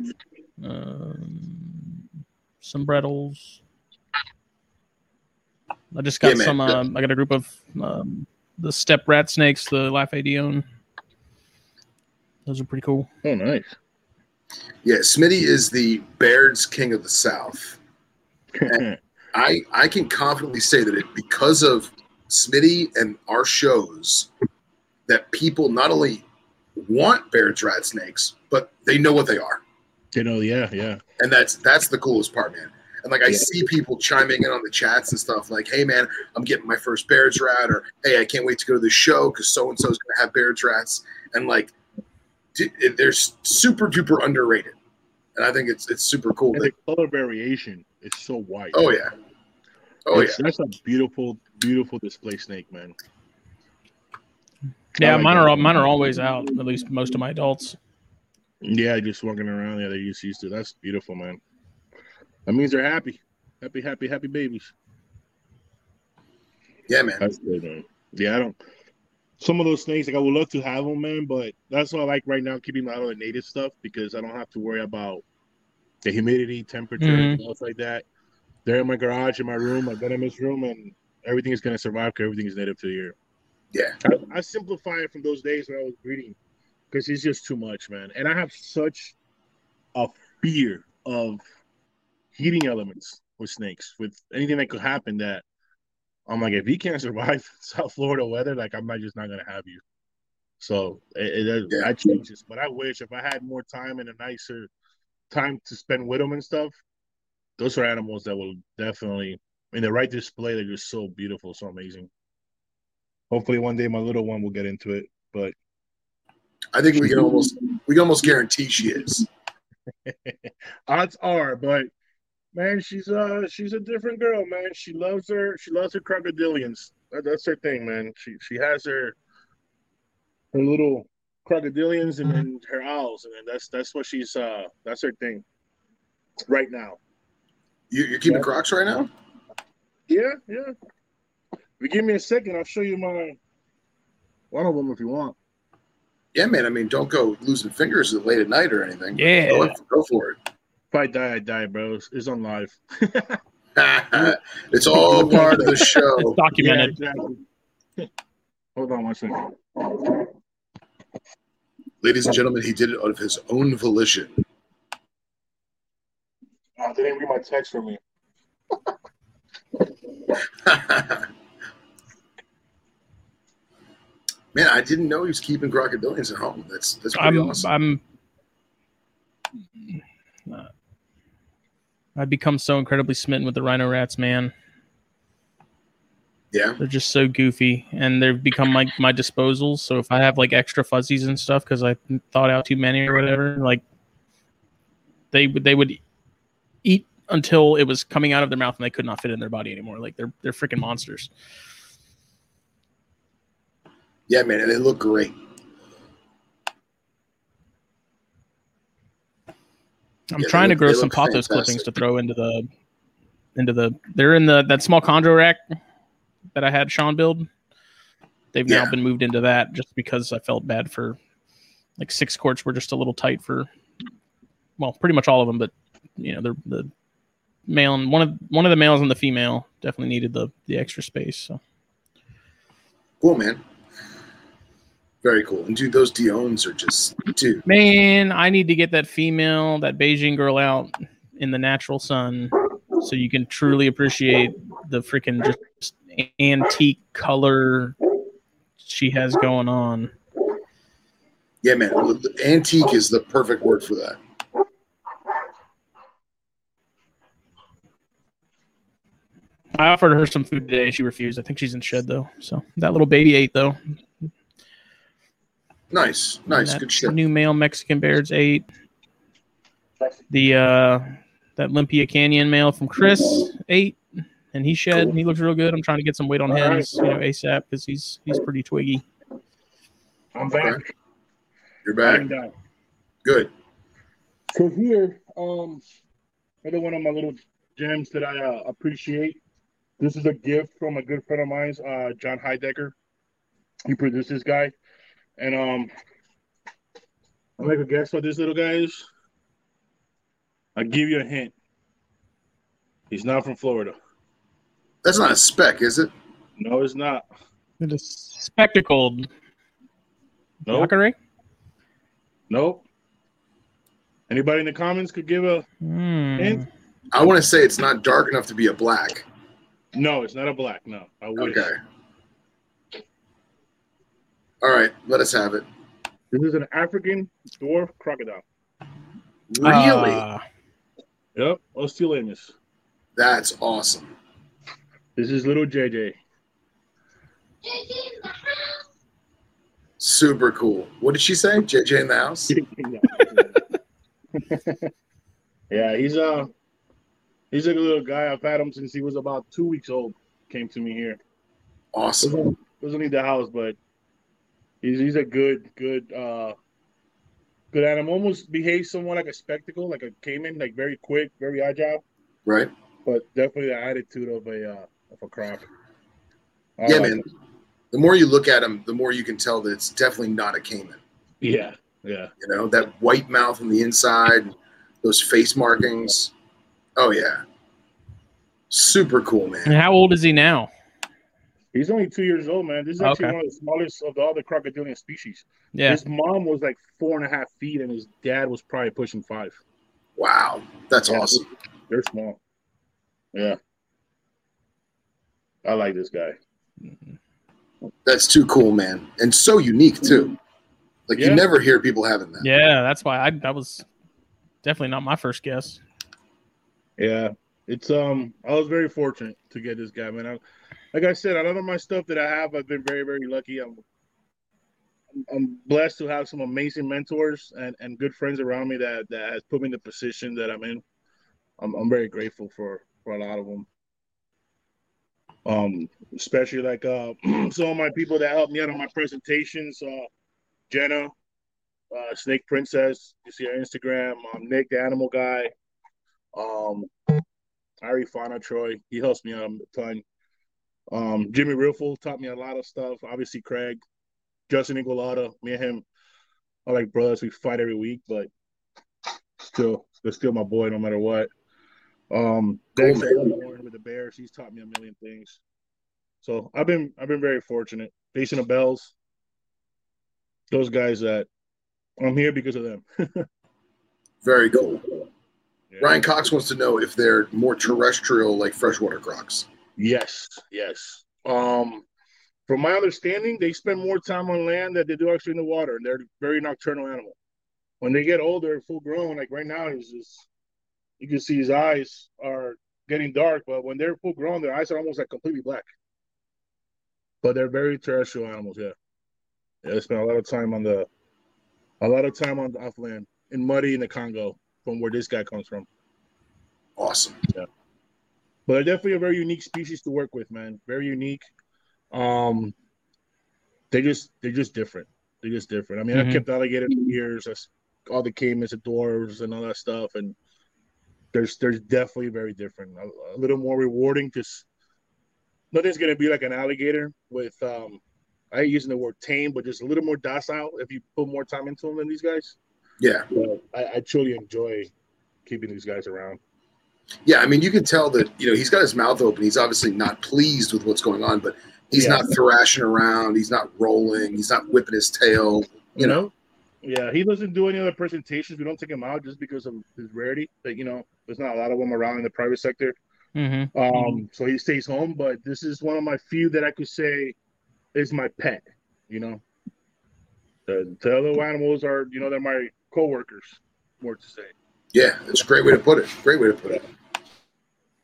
um, some brettles. I just got Yeah, some. Um, I got a group of um, the step rat snakes, the Lafayette. Those are pretty cool. Oh, nice. Yeah, Smitty is the Baird's king of the South. I I can confidently say that it because of Smitty and our shows that people not only want Baird's rat snakes, but they know what they are. you know, yeah, yeah. And that's that's the coolest part, man. And like I Yeah. see people chiming in on the chats and stuff like, "Hey, man, I'm getting my first Baird's rat," or "Hey, I can't wait to go to the show because so and so is going to have Baird's rats." And like, d- it- they're super duper underrated, and I think it's it's super cool. And That, the color variation is so white. oh yeah, oh yeah. That's a beautiful, beautiful display snake, man. Yeah, like mine that. are mine are always out. At least most of my adults. Yeah, just walking around. Yeah, they used used to. That's beautiful, man. That means they're happy, happy, happy, happy babies. Yeah, man. That's good, man. Yeah, I don't. Some of those snakes, like I would love to have them, man, but that's why I like right now keeping them out of the native stuff because I don't have to worry about the humidity, temperature, Mhm. and stuff like that. They're in my garage, in my room, my venomous room, and everything is gonna survive because everything is native to the here. Yeah. I, I simplify it from those days when I was breeding because it's just too much, man. And I have such a fear of heating elements with snakes, with anything that could happen that I'm like, if you can't survive South Florida weather, like I'm not just not gonna have you. So it, it Yeah. that changes. But I wish if I had more time and a nicer time to spend with them and stuff, those are animals that will definitely in the right display. They're just so beautiful, so amazing. Hopefully, one day my little one will get into it. But I think we can almost we can almost guarantee she is. odds are, but man, she's uh she's a different girl, man. She loves her she loves her crocodilians. That, that's her thing, man. She she has her her little crocodilians and then her owls, and then that's that's what she's uh that's her thing right now. You, you're keeping Yeah. Crocs right now? Yeah, yeah. If you give me a second, I'll show you my one of them if you want. Yeah, man. I mean, don't go losing fingers late at night or anything. Yeah. Go, go for If I die, I die, bro. It's, it's on live. it's all part of the It's show. documented. Yeah, exactly. Hold on one second. Ladies and gentlemen, he did it out of his own volition. Oh, they didn't read my text for me. Man, I didn't know he was keeping crocodilians at home. That's that's pretty I'm awesome. I'm uh, I've become so incredibly smitten with the rhino rats, man. yeah, They're just so goofy, and they've become like my disposals. So if I have like extra fuzzies and stuff because I thought out too many or whatever, like they would they would eat until it was coming out of their mouth and they could not fit in their body anymore. Like they're they're freaking monsters. yeah, man, and they look great. I'm Yeah, trying look- to grow some pothos clippings to throw into the into the they're in the that small chondro rack that I had Sean build. they've now been moved into that just because I felt bad for like six courts were just a little tight for well, pretty much all of them, but you know, the the male and one of one of the males and the female definitely needed the the extra space. So Cool, man. Very cool. And dude, those Dion's are just dude. man, I need to get that female, that Beijing girl out in the natural sun so you can truly appreciate the freaking just antique color she has going on. Yeah, man. Antique is the perfect word for that. I offered her some food today. She refused. I think she's in shed though. So that little baby ate though. Nice, nice, good shit. New male Mexican Baird's ate. The uh that Olympia Canyon male from Chris ate, and he shed. Cool. He looks real good. I'm trying to get some weight on All him, right. you know, ASAP because he's he's pretty twiggy. I'm back. You're back. I'm. Good. So here, um, another one of my little gems that I uh, appreciate. This is a gift from a good friend of mine, uh, John Heidecker. He produced this guy, and um, I'll make a guess what this little guy is. I'll give you a hint. He's not from Florida. That's not a spec, is it? No, it's not. It is a spectacled. Nope. Jacare? Nope. Anybody in the comments could give a Hmm. hint? I want to say it's not dark enough to be a black. No, it's not a black. No, I wish. Okay. All right, let us have it. This is an African dwarf crocodile. Really? Uh, Yep, Osteolaemus. That's awesome. This is little JJ. JJ in the house. Super cool. What did she say? JJ in the house? yeah, he's a he's a little guy. I've had him since he was about two weeks old. Came to me here. Awesome. Doesn't, doesn't need the house, but he's he's a good good uh good animal. Almost behaves somewhat like a spectacle, like a caiman, like very quick, very agile, Right? but definitely the attitude of a uh of a croc. I Yeah, like man. it. The more you look at him, the more you can tell that it's definitely not a caiman. Yeah, yeah. You know, that white mouth on the inside, those face markings. Oh, yeah. Super cool, and man. how old is he now? He's only two years old, man. This is actually Okay. one of the smallest of all the other crocodilian species. Yeah. His mom was like four and a half feet, and his dad was probably pushing five. Wow. That's Yeah. awesome. They're small. Yeah. I like this guy. That's too cool, man. And so unique, too. Like, Yeah. you never hear people having that. Yeah, that's why I that was definitely not my first guess. Yeah. It's um I was very fortunate to get this guy, man. I, like I said, a lot of my stuff that I have, I've been very, very lucky. I'm I'm blessed to have some amazing mentors and, and good friends around me that, that has put me in the position that I'm in. I'm, I'm very grateful for, for a lot of them. Um, especially like uh, some of my people that helped me out on my presentations. Uh, Jenna, uh, Snake Princess, you see her Instagram. Um, Nick, the animal guy. Um, Ari Fana Troy, he helps me out a ton. Um, Jimmy Riffle taught me a lot of stuff. Obviously, Craig, Justin Igualada, me and him are like brothers. We fight every week, but still, they're still my boy no matter what. Um, Cool, Dexter man. Warren with the Bears, he's taught me a million things. So I've been I've been very fortunate. Basin of Bells, those guys that I'm here because of them. Very cool. Yeah. Ryan Cox wants to know if they're more terrestrial, like freshwater crocs. Yes, yes. Um, from my understanding, they spend more time on land than they do actually in the water, and they're very nocturnal animal. When they get older, full grown, like right now, he's just you can see his eyes are getting dark, but when they're full grown, their eyes are almost like completely black. But they're very terrestrial animals, yeah. Yeah, they spend a lot of time on the a lot of time on the off land in muddy in the Congo, from where this guy comes from. Awesome. But they're definitely a very unique species to work with, man. Very unique. Um, they just they're just different. They're just different. I mean, Mhm. I kept alligator for years. That's all the caimans, the dwarves, and all that stuff. And there's there's definitely very different. A, a little more rewarding because nothing's gonna be like an alligator with um I hate using the word tame, but just a little more docile if you put more time into them than these guys. Yeah, But I, I truly enjoy keeping these guys around. Yeah. I mean, you can tell that you know he's got his mouth open. He's obviously not pleased with what's going on, but he's Yeah. not thrashing around. He's not rolling. He's not whipping his tail. You know, Yeah, he doesn't do any other presentations. We don't take him out just because of his rarity. Like, you know, there's not a lot of them around in the private sector. Mm-hmm. Um, so he stays home, but this is one of my few that I could say is my pet, you know. The, the other animals are, you know, they're my co-workers, more to say. Yeah, it's a great way to put it. Great way to put it.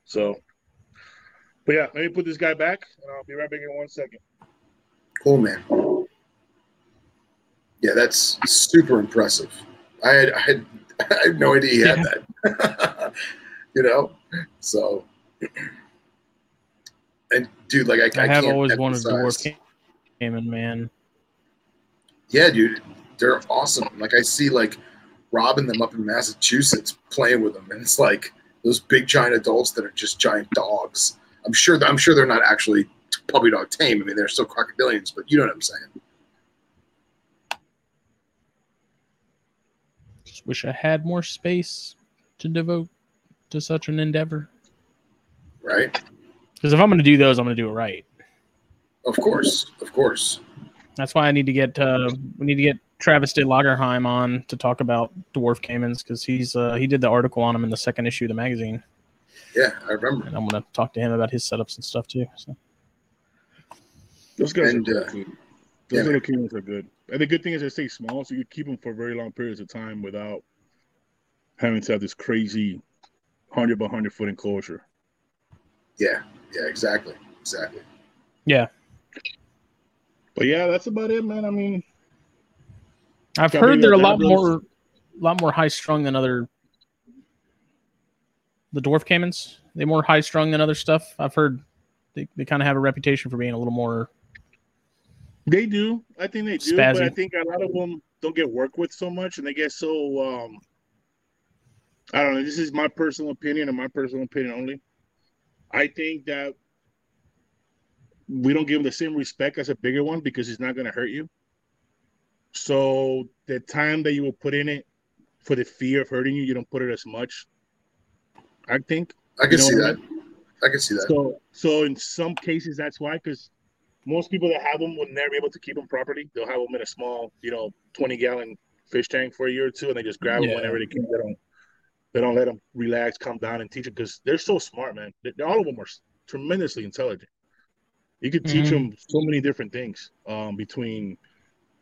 So but yeah, let me put this guy back and I'll be right back in one second. Cool, man. Yeah, that's super impressive. I had I had, I had no idea he had that. you know, so and dude, like I, I, I, have can't always wanted a emphasize- dwarf caiman, man. Yeah, dude, they're awesome. Like I see like robbing them up in Massachusetts playing with them, and it's like those big giant adults that are just giant dogs. I'm sure I'm sure they're not actually puppy dog tame. I mean, they're still crocodilians, but you know what I'm saying. Just wish I had more space to devote to such an endeavor. Right? Because if I'm going to do those, I'm going to do it right. Of course, of course. That's why I need to get uh, we need to get Travis de Lagerheim on to talk about dwarf caimans because he's uh, he did the article on them in the second issue of the magazine, Yeah, I remember. and I'm going to talk to him about his setups and stuff too. So Those guys And, are uh, good. yeah, Those little kids are good. And the good thing is they stay small, so you can keep them for very long periods of time without having to have this crazy hundred by hundred foot enclosure. Yeah, yeah, exactly, exactly. yeah, But yeah, that's about it, man. I mean, I've heard they're a lot more lot more high strung than other the dwarf caimans. They more high strung than other stuff. I've heard they, they kind of have a reputation for being a little more they do. I think they do, but I think a lot of them don't get worked with so much, and they get so. um I don't know. This is my personal opinion, and my personal opinion only. I think that we don't give him the same respect as a bigger one because he's not going to hurt you. So the time that you will put in it for the fear of hurting you, you don't put it as much. I think. I can You know see what I that. I can see that. So, so in some cases, that's why, because most people that have them will never be able to keep them properly. They'll have them in a small, you know, twenty gallon fish tank for a year or two, and they just grab them whenever they can. They don't, they don't let them relax, calm down, and teach them because they're so smart, man. They, they- all of them are tremendously intelligent. You could teach Mhm. them so many different things um, between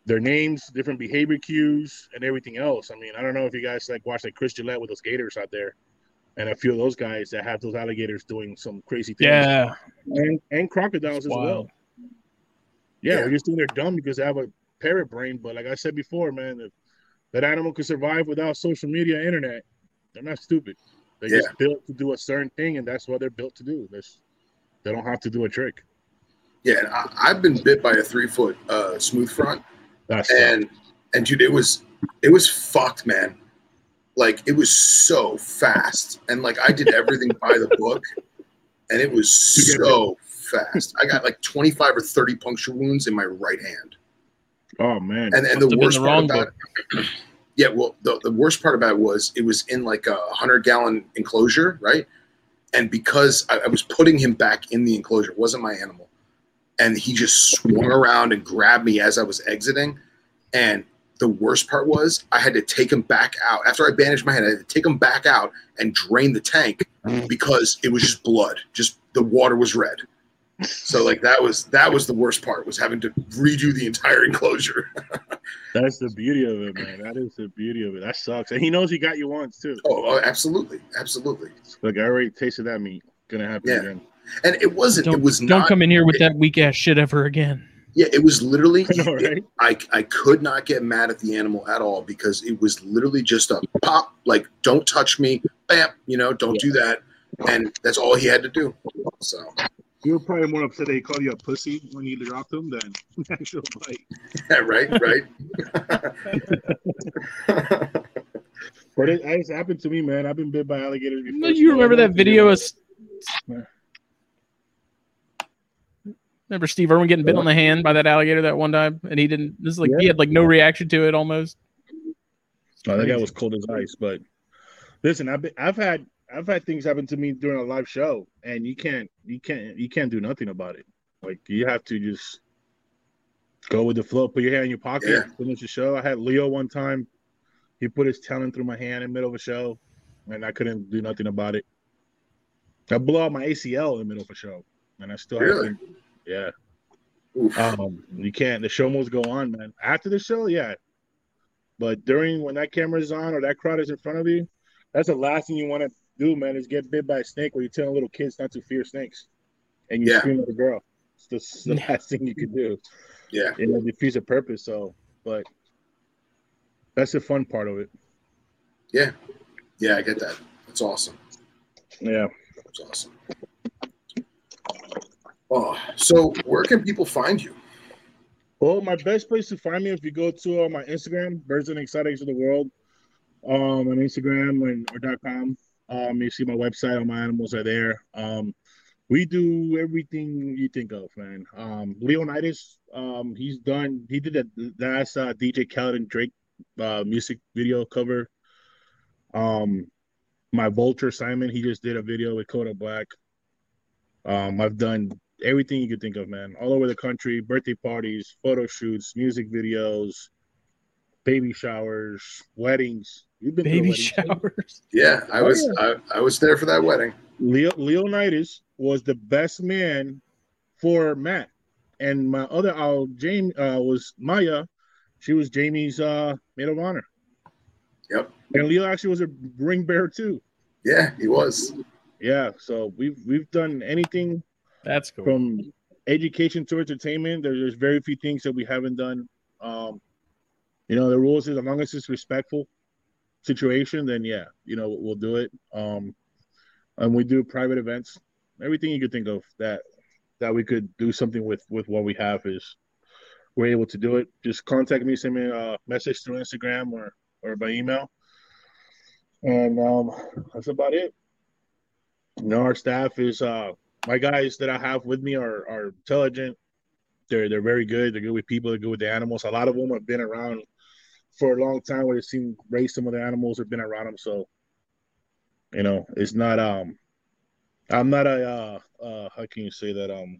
their names, different behavior cues, and everything else. I mean, I don't know if you guys like watch like Chris Gillette with those gators out there, and a few of those guys that have those alligators doing some crazy things yeah and, and crocodiles as well. wild. Yeah, Yeah. we just think they're dumb because they have a parrot brain. But like I said before, man, if that animal could survive without social media, internet, they're not stupid. They're Yeah. just built to do a certain thing, and that's what they're built to do. There's, they don't have to do a trick. Yeah, I, I've been bit by a three foot uh, smooth front, That's and and dude, it was it was fucked, man. Like it was so fast, and like I did everything by the book, and it was so fast. I got like twenty five or thirty puncture wounds in my right hand, oh man, and and Must the worst the part about it, yeah, well, the, the worst part about it was it was in like a hundred gallon enclosure, right? And because I, I was putting him back in the enclosure, it wasn't my animal, and he just swung around and grabbed me as I was exiting. And the worst part was I had to take him back out after I bandaged my head. I had to take him back out and drain the tank because it was just blood. Just the water was red. So like that was that was the worst part was having to redo the entire enclosure. that's the beauty of it, man. That is the beauty of it. That sucks, and he knows he got you once too. Oh, oh, absolutely, absolutely. Like I already tasted that meat. Gonna happen Yeah. again. And it wasn't. Don't, it was don't not. come in here with that weak ass shit ever again. Yeah, it was literally. I know, right? I I could not get mad at the animal at all because it was literally just a pop, like don't touch me, bam, you know, don't do that, and that's all he had to do. So You were probably more upset that he called you a pussy when you dropped him than actual bite. yeah, right, right. But it, it's happened to me, man. I've been bit by alligators before. You remember that video of Remember Steve Irwin getting bit on the hand by that alligator that one time, and he didn't. This is like he had like no reaction to it almost. No, that guy was cold as ice. But listen, I've been, I've had I've had things happen to me during a live show, and you can't you can't you can't do nothing about it. Like you have to just go with the flow. Put your hand in your pocket. Yeah. Finish the show. I had Leo one time. He put his talon through my hand in the middle of a show, and I couldn't do nothing about it. I blew out my ACL in the middle of a show, and I still Really? haven't. Yeah. Oof. Um, you can't. The show must go on, man. After the show, yeah. But during when that camera's on or that crowd is in front of you, that's the last thing you want to do, man. Is get bit by a snake, or you're telling little kids not to fear snakes, and you Yeah. scream at a girl. It's the, the last thing you could do. yeah. It defeats the purpose. So, but that's the fun part of it. Yeah. Yeah, I get that. That's awesome. Yeah. That's awesome. Oh, so where can people find you? Well, my best place to find me if you go to uh, my Instagram, Birds and Exotics of the World, um, on Instagram and or com. Um, you see my website, all my animals are there. Um, we do everything you think of, man. Um, Leonidas, um, he's done. He did that. That's uh, DJ Khaled and Drake uh, music video cover. Um, my Vulture Simon, he just did a video with Kodak Black. Um, I've done everything you could think of, man, all over the country, birthday parties, photo shoots, music videos, baby showers, weddings. You've been Baby showers. Yeah, I Oh, was I, I was there for that wedding. Leo Leonidas was the best man for Matt, and my other owl, Jamie, uh, was Maya. She was Jamie's uh, maid of honor. Yep. And Leo actually was a ring bearer too. Yeah, he was. Yeah, so we've we've done anything That's cool. from education to entertainment. There, there's very few things that we haven't done. Um, you know, the rules is as long as it's respectful situation, then yeah, you know, we'll do it. Um, and we do private events, everything you could think of that that we could do something with with what we have is we're able to do it. Just contact me, send me a message through Instagram or or by email, and um, that's about it. You know, our staff is uh my guys that I have with me are are intelligent. They're they're very good. They're good with people. They're good with the animals. A lot of them have been around for a long time. Where they've seen raise some of the animals or been around them. So, you know, it's not um, I'm not a uh, uh how can you say that um,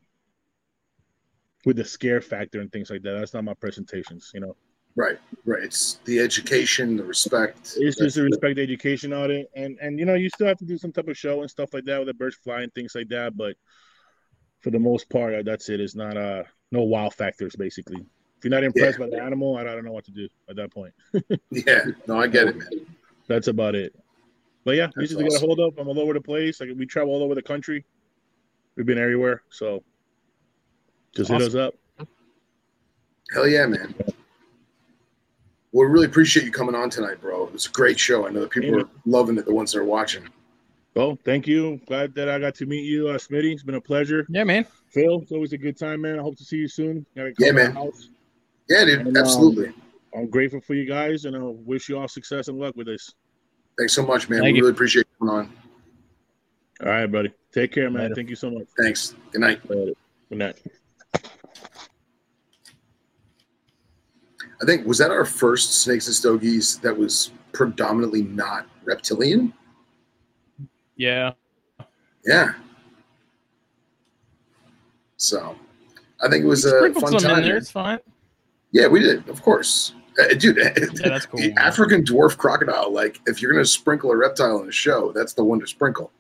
with the scare factor and things like that. That's not my presentations. You know, Right, right. It's the education, the respect. it's just the respect education on it, and and you know, you still have to do some type of show and stuff like that with the birds flying, things like that. But for the most part, uh, that's it. It's not uh no wow factors basically. If you're not impressed by the animal, I don't know what to do at that point. Yeah, no, I get it, man. That's about it. But yeah, That's easy to get a hold of. I'm all over the place. Like we travel all over the country. We've been everywhere, so just hit us up. Hell yeah, man. Well, we really appreciate you coming on tonight, bro. It was a great show. I know that people Yeah. are loving it, the ones that are watching. Well, thank you. Glad that I got to meet you, uh, Smitty. It's been a pleasure. Yeah, man. Phil, it's always a good time, man. I hope to see you soon. Gotta Yeah, man. house. Yeah, dude, And, um, absolutely. I'm grateful for you guys, and I wish you all success and luck with this. Thanks so much, man. Thank we you. really appreciate you coming on. All right, buddy. Take care, man. Later. Thank you so much. Thanks. Good night. Later. Good night. I think was that our first Snakes and Stogies that was predominantly not reptilian? Yeah. Yeah. So, I think it was a fun some in time. there. It's fine. Yeah, we did, of course, uh, dude. Yeah, that's cool. the African dwarf crocodile. Like, if you're gonna sprinkle a reptile in a show, that's the one to sprinkle.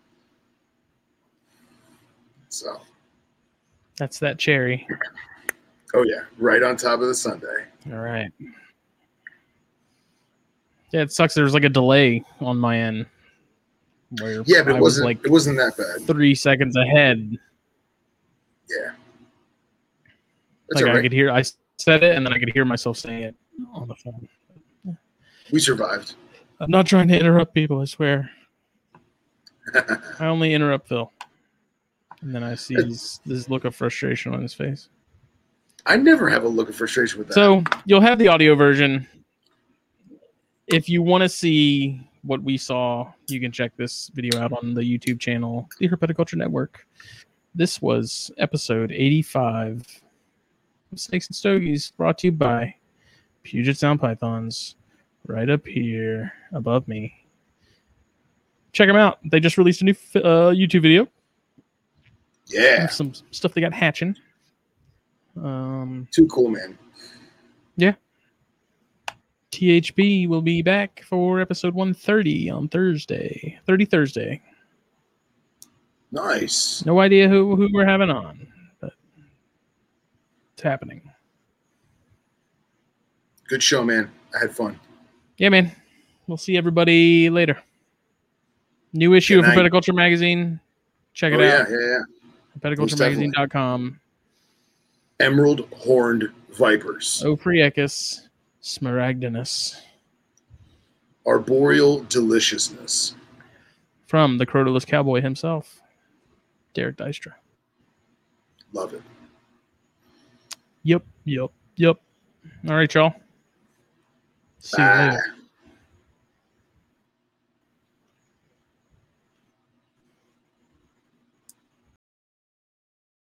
So, That's that cherry. Oh yeah, right on top of the sundae. All right. Yeah, it sucks. There's like a delay on my end. Where Yeah, but I it was wasn't. like it wasn't that bad. three seconds ahead. Yeah. That's like all I could hear, I said it, and then I could hear myself saying it on the phone. We survived. I'm not trying to interrupt people. I swear. I only interrupt Phil. And then I see this, this look of frustration on his face. I never have a look of frustration with that. So you'll have the audio version. If you want to see what we saw, you can check this video out on the YouTube channel, the Herpetoculture Network. This was episode 85 of Snakes and Stogies, brought to you by Puget Sound Pythons, right up here above me. Check them out. They just released a new uh, YouTube video. Yeah. Some stuff they got hatching. Um, Too cool, man. Yeah. THN will be back for episode 130 on Thursday. 30 Thursday. Nice. No idea who, who we're having on, but it's happening. Good show, man. I had fun. Yeah, man. We'll see everybody later. New issue Good of night. Herpetoculture Magazine. Check it oh, out. yeah, yeah, yeah. Herpetoculturemagazine.com. Emerald horned vipers. Ophryacus smaragdinus. Arboreal deliciousness. From the Crotalus Cowboy himself, Derek Dystra. Love it. Yep, yep, yep. All right, y'all. See you Bye. later.